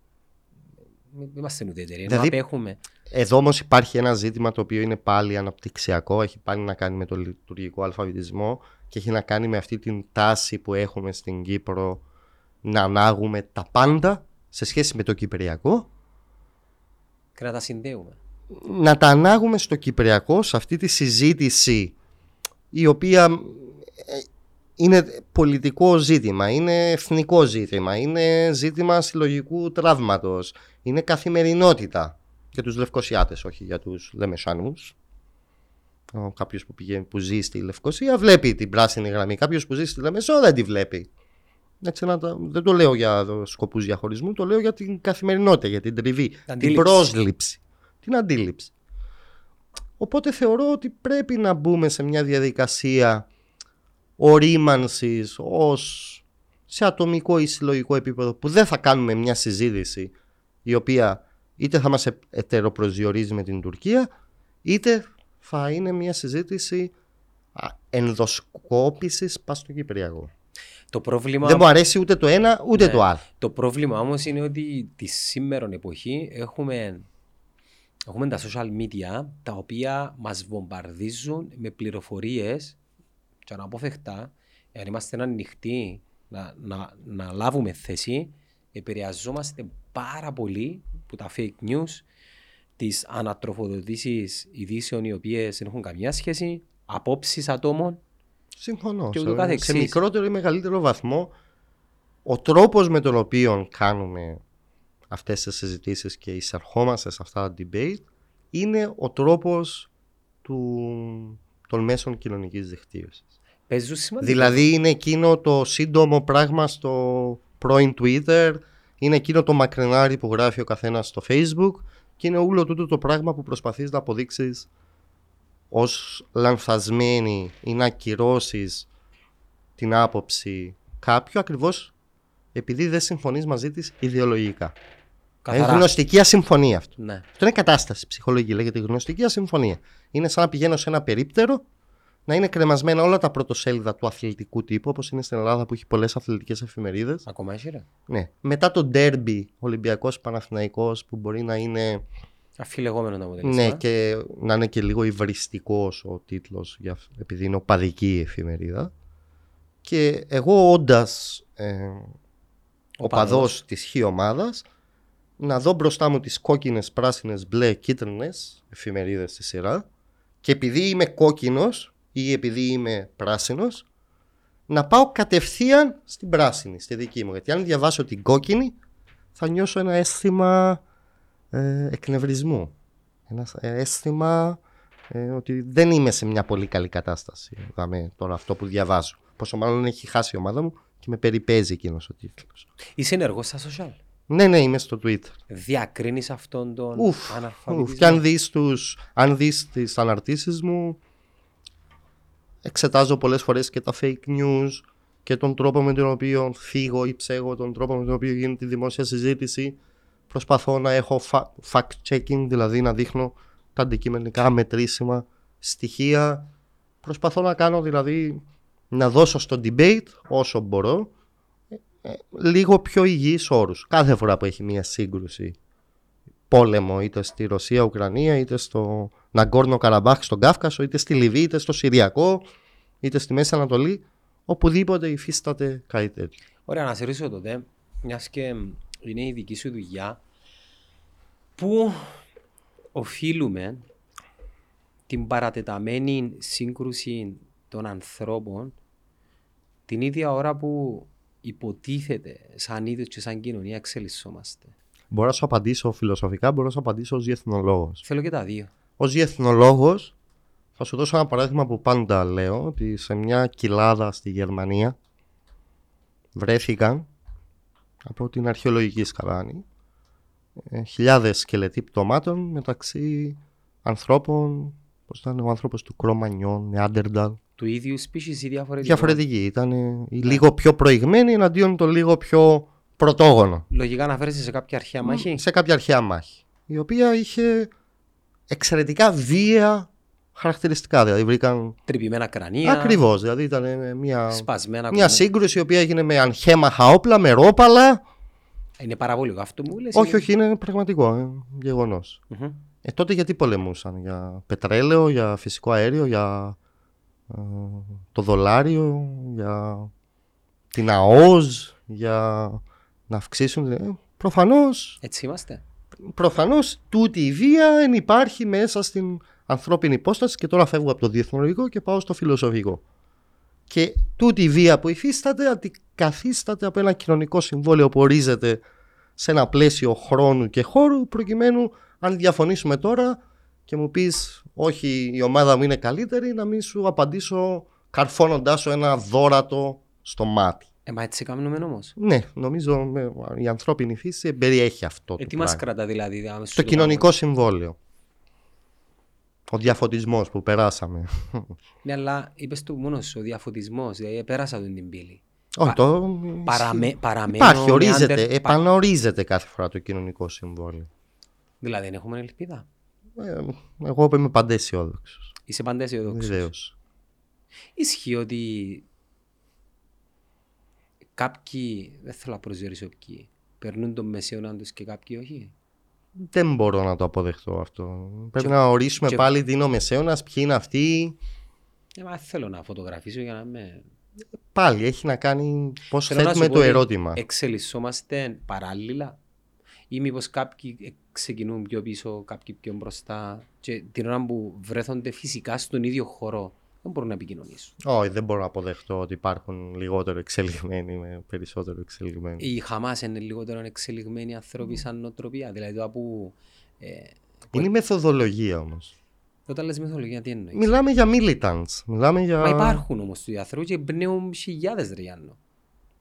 Είμαστε ουδέτεροι. Ενώ Δηλαδή- απέχουμε. Εδώ όμως υπάρχει ένα ζήτημα το οποίο είναι πάλι αναπτυξιακό, έχει πάλι να κάνει με το λειτουργικό αλφαβητισμό και έχει να κάνει με αυτή την τάση που έχουμε στην Κύπρο να ανάγουμε τα πάντα σε σχέση με το Κυπριακό, Και να τα συνδέουμε. να τα ανάγουμε στο Κυπριακό, σε αυτή τη συζήτηση η οποία ε, είναι πολιτικό ζήτημα, είναι εθνικό ζήτημα, είναι ζήτημα συλλογικού τραύματος, είναι καθημερινότητα για τους Λευκοσιάτες, όχι για τους Λεμεσάνους. Κάποιος που, πηγαίνει, που ζει στη Λευκοσία βλέπει την πράσινη γραμμή. Κάποιος που ζει στη Λεμεσό δεν τη βλέπει. Έτσι, να τα- δεν το λέω για σκοπούς διαχωρισμού, το λέω για την καθημερινότητα, για την τριβή, την Αντίληψη. πρόσληψη, την αντίληψη. Οπότε θεωρώ ότι πρέπει να μπούμε σε μια διαδικασία ορίμανσης ως σε ατομικό ή συλλογικό επίπεδο που δεν θα κάνουμε μια συζήτηση η οποία είτε θα μας ε- ετεροπροσδιορίζει με την Τουρκία είτε θα είναι μια συζήτηση α, ενδοσκόπησης πας στο Κυπριακό. Το πρόβλημα, Δεν μου αρέσει ούτε το ένα ούτε Ναι. το άλλο. το πρόβλημα όμως είναι ότι τη σήμερα εποχή έχουμε, έχουμε τα social media τα οποία μας βομβαρδίζουν με πληροφορίες και αναπόφευκτα, εάν είμαστε ανοιχτοί να, να, να λάβουμε θέση, επηρεαζόμαστε πάρα πολύ από τα fake news, τις ανατροφοδοτήσεις ειδήσεων οι οποίες δεν έχουν καμιά σχέση, απόψεις ατόμων. Συμφωνώ. Και ούτω Σε- καθεξής. σε μικρότερο ή μεγαλύτερο βαθμό ο τρόπος με τον οποίο κάνουμε αυτές τις συζητήσεις και εισερχόμαστε σε αυτά τα debate είναι ο τρόπος του, των μέσων κοινωνικής δικτύωσης. Παίζουν σημαντικό. Δηλαδή είναι εκείνο το σύντομο πράγμα στο πρώην Twitter, είναι εκείνο το μακρινάρι που γράφει ο καθένας στο Facebook και είναι όλο τούτο το πράγμα που προσπαθείς να αποδείξεις ως λανθασμένη ή να ακυρώσεις την άποψη κάποιου ακριβώς επειδή δεν συμφωνείς μαζί της ιδεολογικά. Είναι Καθαράς. γνωστική ασυμφωνία αυτό. Ναι. Αυτό είναι κατάσταση ψυχολογική, λέγεται γνωστική ασυμφωνία. Είναι σαν να πηγαίνω σε ένα περίπτερο να είναι κρεμασμένα όλα τα πρωτοσέλιδα του αθλητικού τύπου, όπως είναι στην Ελλάδα που έχει πολλές αθλητικές εφημερίδες. Ακόμα έχει ρε. Ναι. Μετά το ντέρμπι Ολυμπιακός Παναθηναϊκός που μπορεί να είναι. Αφιλεγόμενο το αποτέλεσμα. Ναι, και να είναι και λίγο υβριστικός ο τίτλος, επειδή είναι οπαδική η εφημερίδα. Και εγώ όντας ε, οπαδός της χ ομάδας, να δω μπροστά μου τις κόκκινες, πράσινες, μπλε, κίτρινες εφημερίδες στη σειρά και επειδή είμαι κόκκινος ή επειδή είμαι πράσινος να πάω κατευθείαν στην πράσινη, στη δική μου. Γιατί αν διαβάσω την κόκκινη θα νιώσω ένα αίσθημα ε, εκνευρισμού. Ένα ε, αίσθημα ε, ότι δεν είμαι σε μια πολύ καλή κατάσταση. Δάμε, τώρα αυτό που διαβάζω. Πόσο μάλλον έχει χάσει η ομάδα μου και με περιπέζει εκείνος ο τίτλος. Είσαι ενεργός στα social; Ναι, ναι, είμαι στο Twitter. Διακρίνεις αυτόν τον Ουφ, ουφ. αναλφαβητισμό. Και αν δεις, τους, αν δεις τις αναρτήσεις μου, εξετάζω πολλές φορές και τα fake news και τον τρόπο με τον οποίο φύγω ή ψέγω, τον τρόπο με τον οποίο γίνεται η δημόσια συζήτηση. Προσπαθώ να έχω fa- fact-checking, δηλαδή να δείχνω τα αντικειμενικά μετρήσιμα στοιχεία. Προσπαθώ να κάνω δηλαδή να δώσω στο debate όσο μπορώ ε, λίγο πιο υγιείς όρους. Κάθε φορά που έχει μια σύγκρουση πόλεμο είτε στη Ρωσία, Ουκρανία, είτε στο Ναγκόρνο Καραμπάχ, στον Κάφκασο, είτε στη Λιβύη, είτε στο Συριακό, είτε στη Μέση Ανατολή, οπουδήποτε υφίσταται κάτι τέτοιο. Ωραία, να σε ρωτήσω τότε, μιας και είναι η δική σου δουλειά, πού οφείλουμε την παρατεταμένη σύγκρουση των ανθρώπων την ίδια ώρα που υποτίθεται σαν είδος και σαν κοινωνία εξελισσόμαστε; Μπορώ να σου απαντήσω φιλοσοφικά, μπορώ να σου απαντήσω ως διεθνολόγος. Θέλω και τα δύο. Ως διεθνολόγος θα σου δώσω ένα παράδειγμα που πάντα λέω ότι σε μια κοιλάδα στη Γερμανία βρέθηκαν από την αρχαιολογική σκαβάνη ε, χιλιάδες σκελετοί πτωμάτων μεταξύ ανθρώπων πώς ήταν ο άνθρωπος του Κρομανιόν, Νεάντερνταλ Του ίδιου species ή διαφορετικό. διαφορετική ήταν ε, η λίγο πιο προηγμένη εναντίον το λίγο πιο πρωτόγονο Λογικά αναφέρεσαι σε κάποια αρχαία μάχη; σε κάποια αρχαία μάχη η οποία είχε εξαιρετικά βία χαρακτηριστικά δηλαδή βρήκαν Τρυπημένα κρανία. Ακριβώς. Δηλαδή ήταν ε, μια, Σπασμένα μια κομμάτια. σύγκρουση η οποία έγινε με ανχέμαχα όπλα, με ρόπαλα Είναι παραβολικό αυτό που λες. Όχι, είναι- όχι, είναι πραγματικό ε, γεγονός. Μμμ. Ε, τότε γιατί πολεμούσαν, για πετρέλαιο, για φυσικό αέριο, για ε, το δολάριο, για την ΑΟΣ, για να αυξήσουν. Ε, προφανώς, Έτσι είμαστε. προφανώς τούτη η βία εν υπάρχει μέσα στην ανθρώπινη υπόσταση και τώρα φεύγω από το διεθνολογικό και πάω στο φιλοσοφικό. Και τούτη η βία που υφίσταται αντικαθίσταται από ένα κοινωνικό συμβόλαιο που ορίζεται σε ένα πλαίσιο χρόνου και χώρου προκειμένου αν διαφωνήσουμε τώρα και μου πεις όχι η ομάδα μου είναι καλύτερη να μην σου απαντήσω καρφώνοντάς σου ένα δόρατο στο μάτι. Ε, μα έτσι κάνουμε όμως. Ναι, νομίζω με- η ανθρώπινη φύση περιέχει αυτό Ε, το τι μας πράγμα. κρατά δηλαδή. άμα σου Το το κοινωνικό συμβόλαιο. Ο διαφωτισμός που περάσαμε. κάνουμε. Ναι, αλλά είπες του μόνος σου, ο διαφωτισμός. Δηλαδή, πέρασα τον την πύλη. Όχι, το... Παραμε, παραμένω Υπάρχει, ορίζεται, νεάντερ- πα- επανορίζεται κάθε φορά το κοινωνικό συμβόλαιο. Δηλαδή δεν έχουμε ελπίδα; Ε, εγώ είμαι παντές αισιόδοξος. Είσαι πάντα αισιοδόξος. Βεβαίως. Ισχύει ότι κάποιοι, δεν θέλω να προσδιορίσω ποιοι, περνούν τον μεσαίωνα τους και κάποιοι όχι; Δεν μπορώ να το αποδεχτώ αυτό. Πρέπει να ορίσουμε και- πάλι τι είναι ο μεσαίωνας, ποιοι είναι αυτοί. Ε, μα δεν θέλω να φωτογραφίσω για να με... Πάλι έχει να κάνει πώς Θέλω να θέτουμε σου πω το ότι ερώτημα. Εξελισσόμαστε παράλληλα ή μήπως κάποιοι ε, ξεκινούν πιο πίσω, κάποιοι πιο μπροστά και την ώρα που βρέθονται φυσικά στον ίδιο χώρο δεν μπορούν να επικοινωνήσουν. Όχι, δεν μπορώ να αποδεχτώ ότι υπάρχουν λιγότερο εξελιγμένοι με περισσότερο εξελιγμένοι. Η Χαμάς είναι λιγότερο εξελιγμένοι άνθρωποι σαν νοοτροπία. Δηλαδή το που... Ε, Είναι η μεθοδολογία όμως. όταν λες μυθολογία τι εννοείς; Μιλάμε για militants. Μιλάμε για. Μα υπάρχουν όμως του ανθρώπου και εμπνέουν χιλιάδες ρε Γιάννο.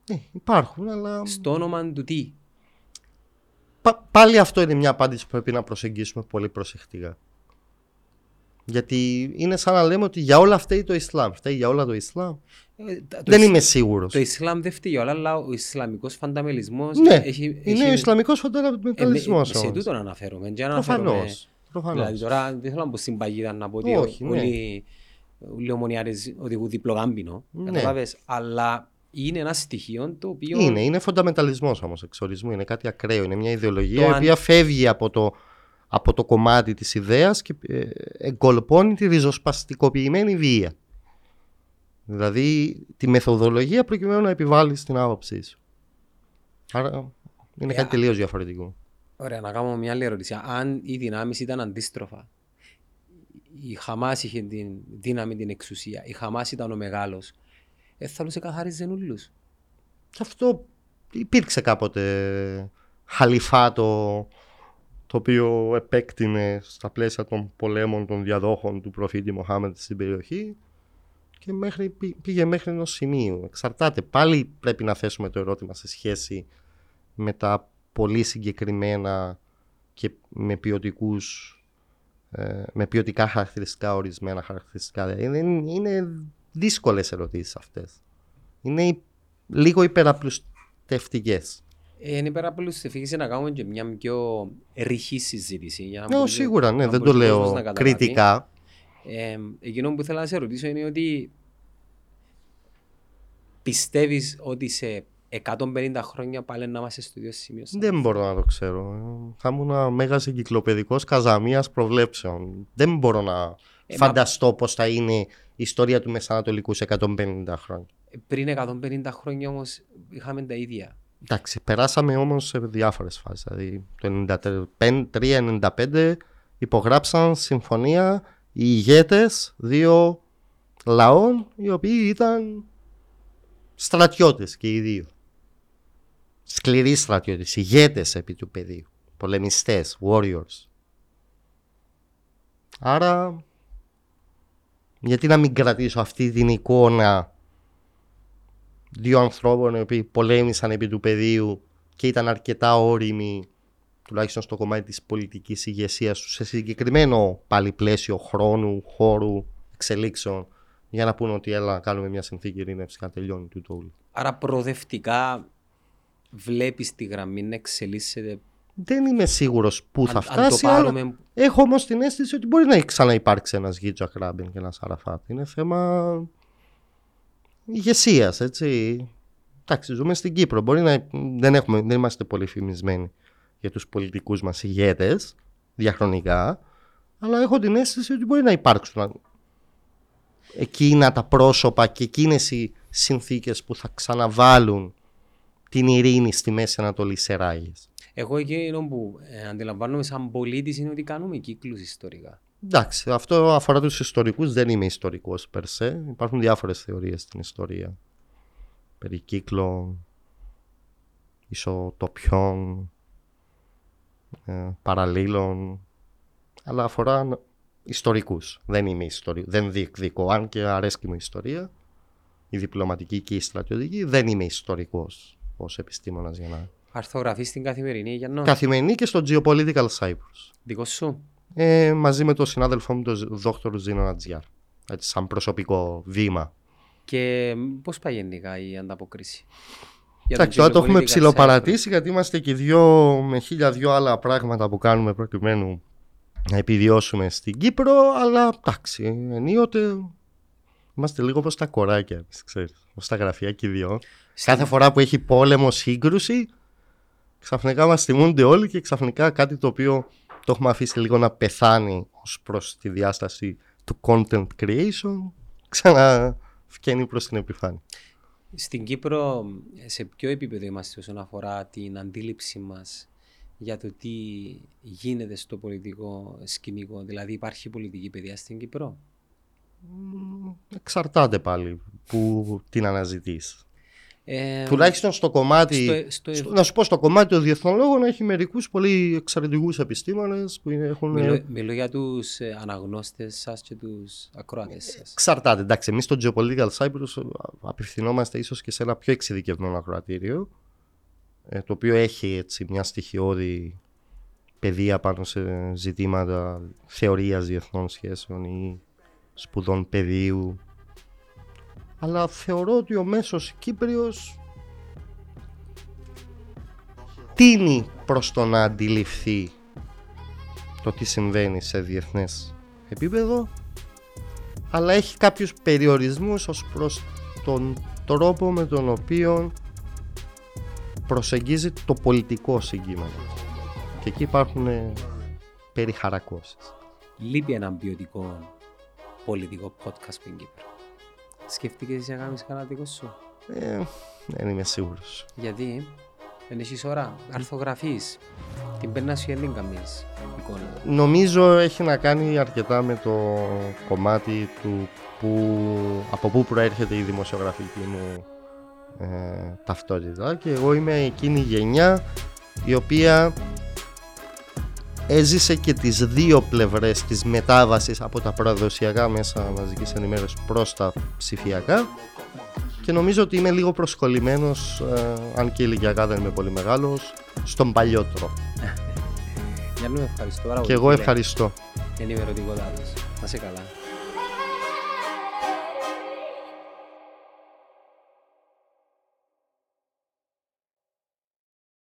Ε, υπάρχουν, αλλά. Στο όνομα του τι; Πα- πάλι αυτό είναι μια απάντηση που πρέπει να προσεγγίσουμε πολύ προσεκτικά. Γιατί είναι σαν να λέμε ότι για όλα φταίει το Ισλάμ. Φταίει για όλα το Ισλάμ. Ε, τα- το Δεν Ισ- είμαι σίγουρος. Το Ισλάμ δεν φταίει όλα, αλλά ο Ισλαμικός φανταμελισμός Ναι, έχει... είναι έχει- ο Ισλαμικός Ε, φανταμεταλισμό. με- σε τούτον αναφέρομαι. και αναφέρομαι- Προφανώς. Προφανώς. Δηλαδή τώρα δεν θέλω να μπω στην παγίδα να πω ότι Όχι, ναι. όλοι, όλοι οι ομονιάρες οδηγούν διπλογάμπινο. Ναι. Καταλάβες. Αλλά είναι ένα στοιχείο το οποίο... Είναι, είναι φονταμεταλισμό όμως εξορισμού. Είναι κάτι ακραίο. Είναι μια ιδεολογία Το η αν- οποία φεύγει από το, από το κομμάτι της ιδέας και ε, εγκολπώνει τη ριζοσπαστικοποιημένη βία. Δηλαδή τη μεθοδολογία προκειμένου να επιβάλλεις την άποψή σου. Άρα είναι Ε, κάτι α- τελείως διαφορετικό. Ωραία, να κάνω μια άλλη ερώτηση. Αν οι δυνάμεις ήταν αντίστροφα, η Χαμάς είχε την δύναμη, την εξουσία, η Χαμάς ήταν ο μεγάλος, ε, θα τους εκαθάριζε όλους. Και αυτό υπήρξε κάποτε χαλιφάτο το οποίο επέκτηνε στα πλαίσια των πολέμων των διαδόχων του προφήτη Μοχάμεντ στην περιοχή και μέχρι, πή- πήγε μέχρι ενός σημείου. Εξαρτάται. Πάλι πρέπει να θέσουμε το ερώτημα σε σχέση με τα πολύ συγκεκριμένα και με ποιοτικούς ε, με ποιοτικά χαρακτηριστικά, ορισμένα χαρακτηριστικά. Δηλαδή, Είναι, είναι δύσκολες ερωτήσεις αυτές. Είναι υ- λίγο υπεραπλουστευτικές. Ε, είναι πέρα από σε φύγησε να κάνουμε και μια πιο ρηχή συζήτηση. Για να Ναι, μπορεί- σίγουρα, ναι, να δεν μπορείς το ο κόσμος λέω να καταλάβει. κριτικά. Ε, εκείνο που ήθελα να σε ρωτήσω είναι ότι πιστεύεις ότι σε 150 χρόνια πάλι να είμαστε στο ίδιο σημείο. σαν- Δεν μπορώ να το ξέρω. Ε, Θα ήμουν μέγας εγκυκλοπαιδικός καζαμίας προβλέψεων. Δεν μπορώ να Ε, μα- φανταστώ πώς θα είναι η ιστορία του Μεσανατολικού σε 150 χρόνια. Πριν 150 χρόνια όμως είχαμε τα ίδια. Εντάξει, περάσαμε όμως σε διάφορες φάσεις. Δηλαδή, το 93-95 υπογράψαν συμφωνία οι ηγέτες δύο λαών οι οποίοι ήταν στρατιώτες και οι δύο. Σκληροί στρατιώτες, ηγέτες επί του πεδίου. Πολεμιστές, warriors. Άρα, γιατί να μην κρατήσω αυτή την εικόνα δύο ανθρώπων οι οποίοι πολέμησαν επί του πεδίου και ήταν αρκετά όριμοι τουλάχιστον στο κομμάτι της πολιτικής ηγεσίας τους σε συγκεκριμένο πάλι πλαίσιο χρόνου, χώρου, εξελίξεων για να πούνε ότι έλα να κάνουμε μια συνθήκη ειρήνευσης και να τελειώνει τούτο όλο. Άρα προοδευτικά βλέπεις τη γραμμή να εξελίσσεται; Δεν είμαι σίγουρος πού θα αν, αν το φτάσει, αλλά πάρουμε έχω όμως την αίσθηση ότι μπορεί να ξαναυπάρξει ένας Γίτζακ Ράμπιν και ένας Αραφάτ. Είναι θέμα ηγεσίας, έτσι. εντάξει, ζούμε στην Κύπρο. Μπορεί να δεν, έχουμε, δεν είμαστε πολύ φημισμένοι για τους πολιτικούς μας ηγέτες διαχρονικά, αλλά έχω την αίσθηση ότι μπορεί να υπάρξουν εκείνα τα πρόσωπα και εκείνες οι συνθήκες που θα ξαναβάλουν την ειρήνη στη Μέση Ανατολή σε ράγες. Εγώ εκείνο που ε, αντιλαμβάνομαι σαν πολίτης είναι ότι κάνουμε κύκλους ιστορικά. Εντάξει, αυτό αφορά τους ιστορικούς, δεν είμαι ιστορικός περσέ. Υπάρχουν διάφορες θεωρίες στην ιστορία. Περί κύκλων, ισοτοπιών, ε, παραλλήλων, αλλά αφορά ιστορικούς. Δεν είμαι ιστορικό, δεν διεκδικώ, αν και αρέσκει μου η ιστορία, η διπλωματική και η στρατιωτική, δεν είμαι ιστορικός ως επιστήμονας για να... Αρθογραφείς στην καθημερινή για να... Καθημερινή και στο Geopolitical Cyprus. Δικό σου. Ε, μαζί με τον συνάδελφό μου, τον Δόκτωρο Ζήνο Νατζιάρ. Έτσι, σαν προσωπικό βήμα. Και πώς πάει γενικά η ανταποκρίση; Εντάξει, τώρα το έχουμε ψηλοπαρατήσει γιατί είμαστε και δυο με χίλια δυο άλλα πράγματα που κάνουμε προκειμένου να επιβιώσουμε στην Κύπρο, αλλά εντάξει, ενίοτε είμαστε λίγο όπως τα κοράκια, ξέρεις, όπως τα γραφεία και οι δυο. Κάθε φορά που έχει πόλεμο, σύγκρουση, ξαφνικά μας θυμούνται όλοι και ξαφνικά κάτι το οποίο το έχουμε αφήσει λίγο να πεθάνει ως προς τη διάσταση του content creation, ξανά βγαίνει προς την επιφάνεια. Στην Κύπρο, σε ποιο επίπεδο είμαστε όσον αφορά την αντίληψή μας για το τι γίνεται στο πολιτικό σκηνικό, δηλαδή υπάρχει πολιτική παιδεία στην Κύπρο; Εξαρτάται πάλι που την αναζητείς. Ε, Τουλάχιστον στο κομμάτι. Στο, να σου πω στο κομμάτι των διεθνών λόγων έχει μερικούς πολύ εξαρτητικού επιστήμονες που έχουν. Μιλώ, μιλώ για τους ε, αναγνώστες σας και τους ακροατές σας. Εξαρτάται. Εντάξει, εμείς στο Geopolitical Cyprus απευθυνόμαστε ίσως και σε ένα πιο εξειδικευμένο ακροατήριο. Ε, το οποίο έχει έτσι, μια στοιχειώδη παιδεία πάνω σε ζητήματα θεωρίας διεθνών σχέσεων ή σπουδών πεδίου αλλά θεωρώ ότι ο μέσος Κύπριος τίνει προς το να αντιληφθεί το τι συμβαίνει σε διεθνές επίπεδο αλλά έχει κάποιους περιορισμούς ως προς τον τρόπο με τον οποίο προσεγγίζει το πολιτικό συγκείμενο και εκεί υπάρχουν περιχαρακώσεις. Λείπει ένα ποιοτικό πολιτικό podcast στην Κύπρο. Σκεφτήκες να κάνεις κανένα δικό σου; Ε, δεν είμαι σίγουρος. Γιατί, δεν έχεις ώρα, αρθογραφείς. Την περνάς σου γιατί δεν κάνεις εικόνα. Νομίζω έχει να κάνει αρκετά με το κομμάτι του που, από πού προέρχεται η δημοσιογραφική μου ε, ταυτότητα και εγώ είμαι εκείνη η γενιά η οποία έζησε και τις δύο πλευρές της μετάβασης από τα παραδοσιακά μέσα μαζικής ενημέρωσης προς τα ψηφιακά και νομίζω ότι είμαι λίγο προσκολλημένος, ε, αν και ηλικιακά δεν είμαι πολύ μεγάλος, στον παλιό τρόπο. Για να ευχαριστώ. Και εγώ ευχαριστώ. Ενημερωτικότατος. Να σε καλά.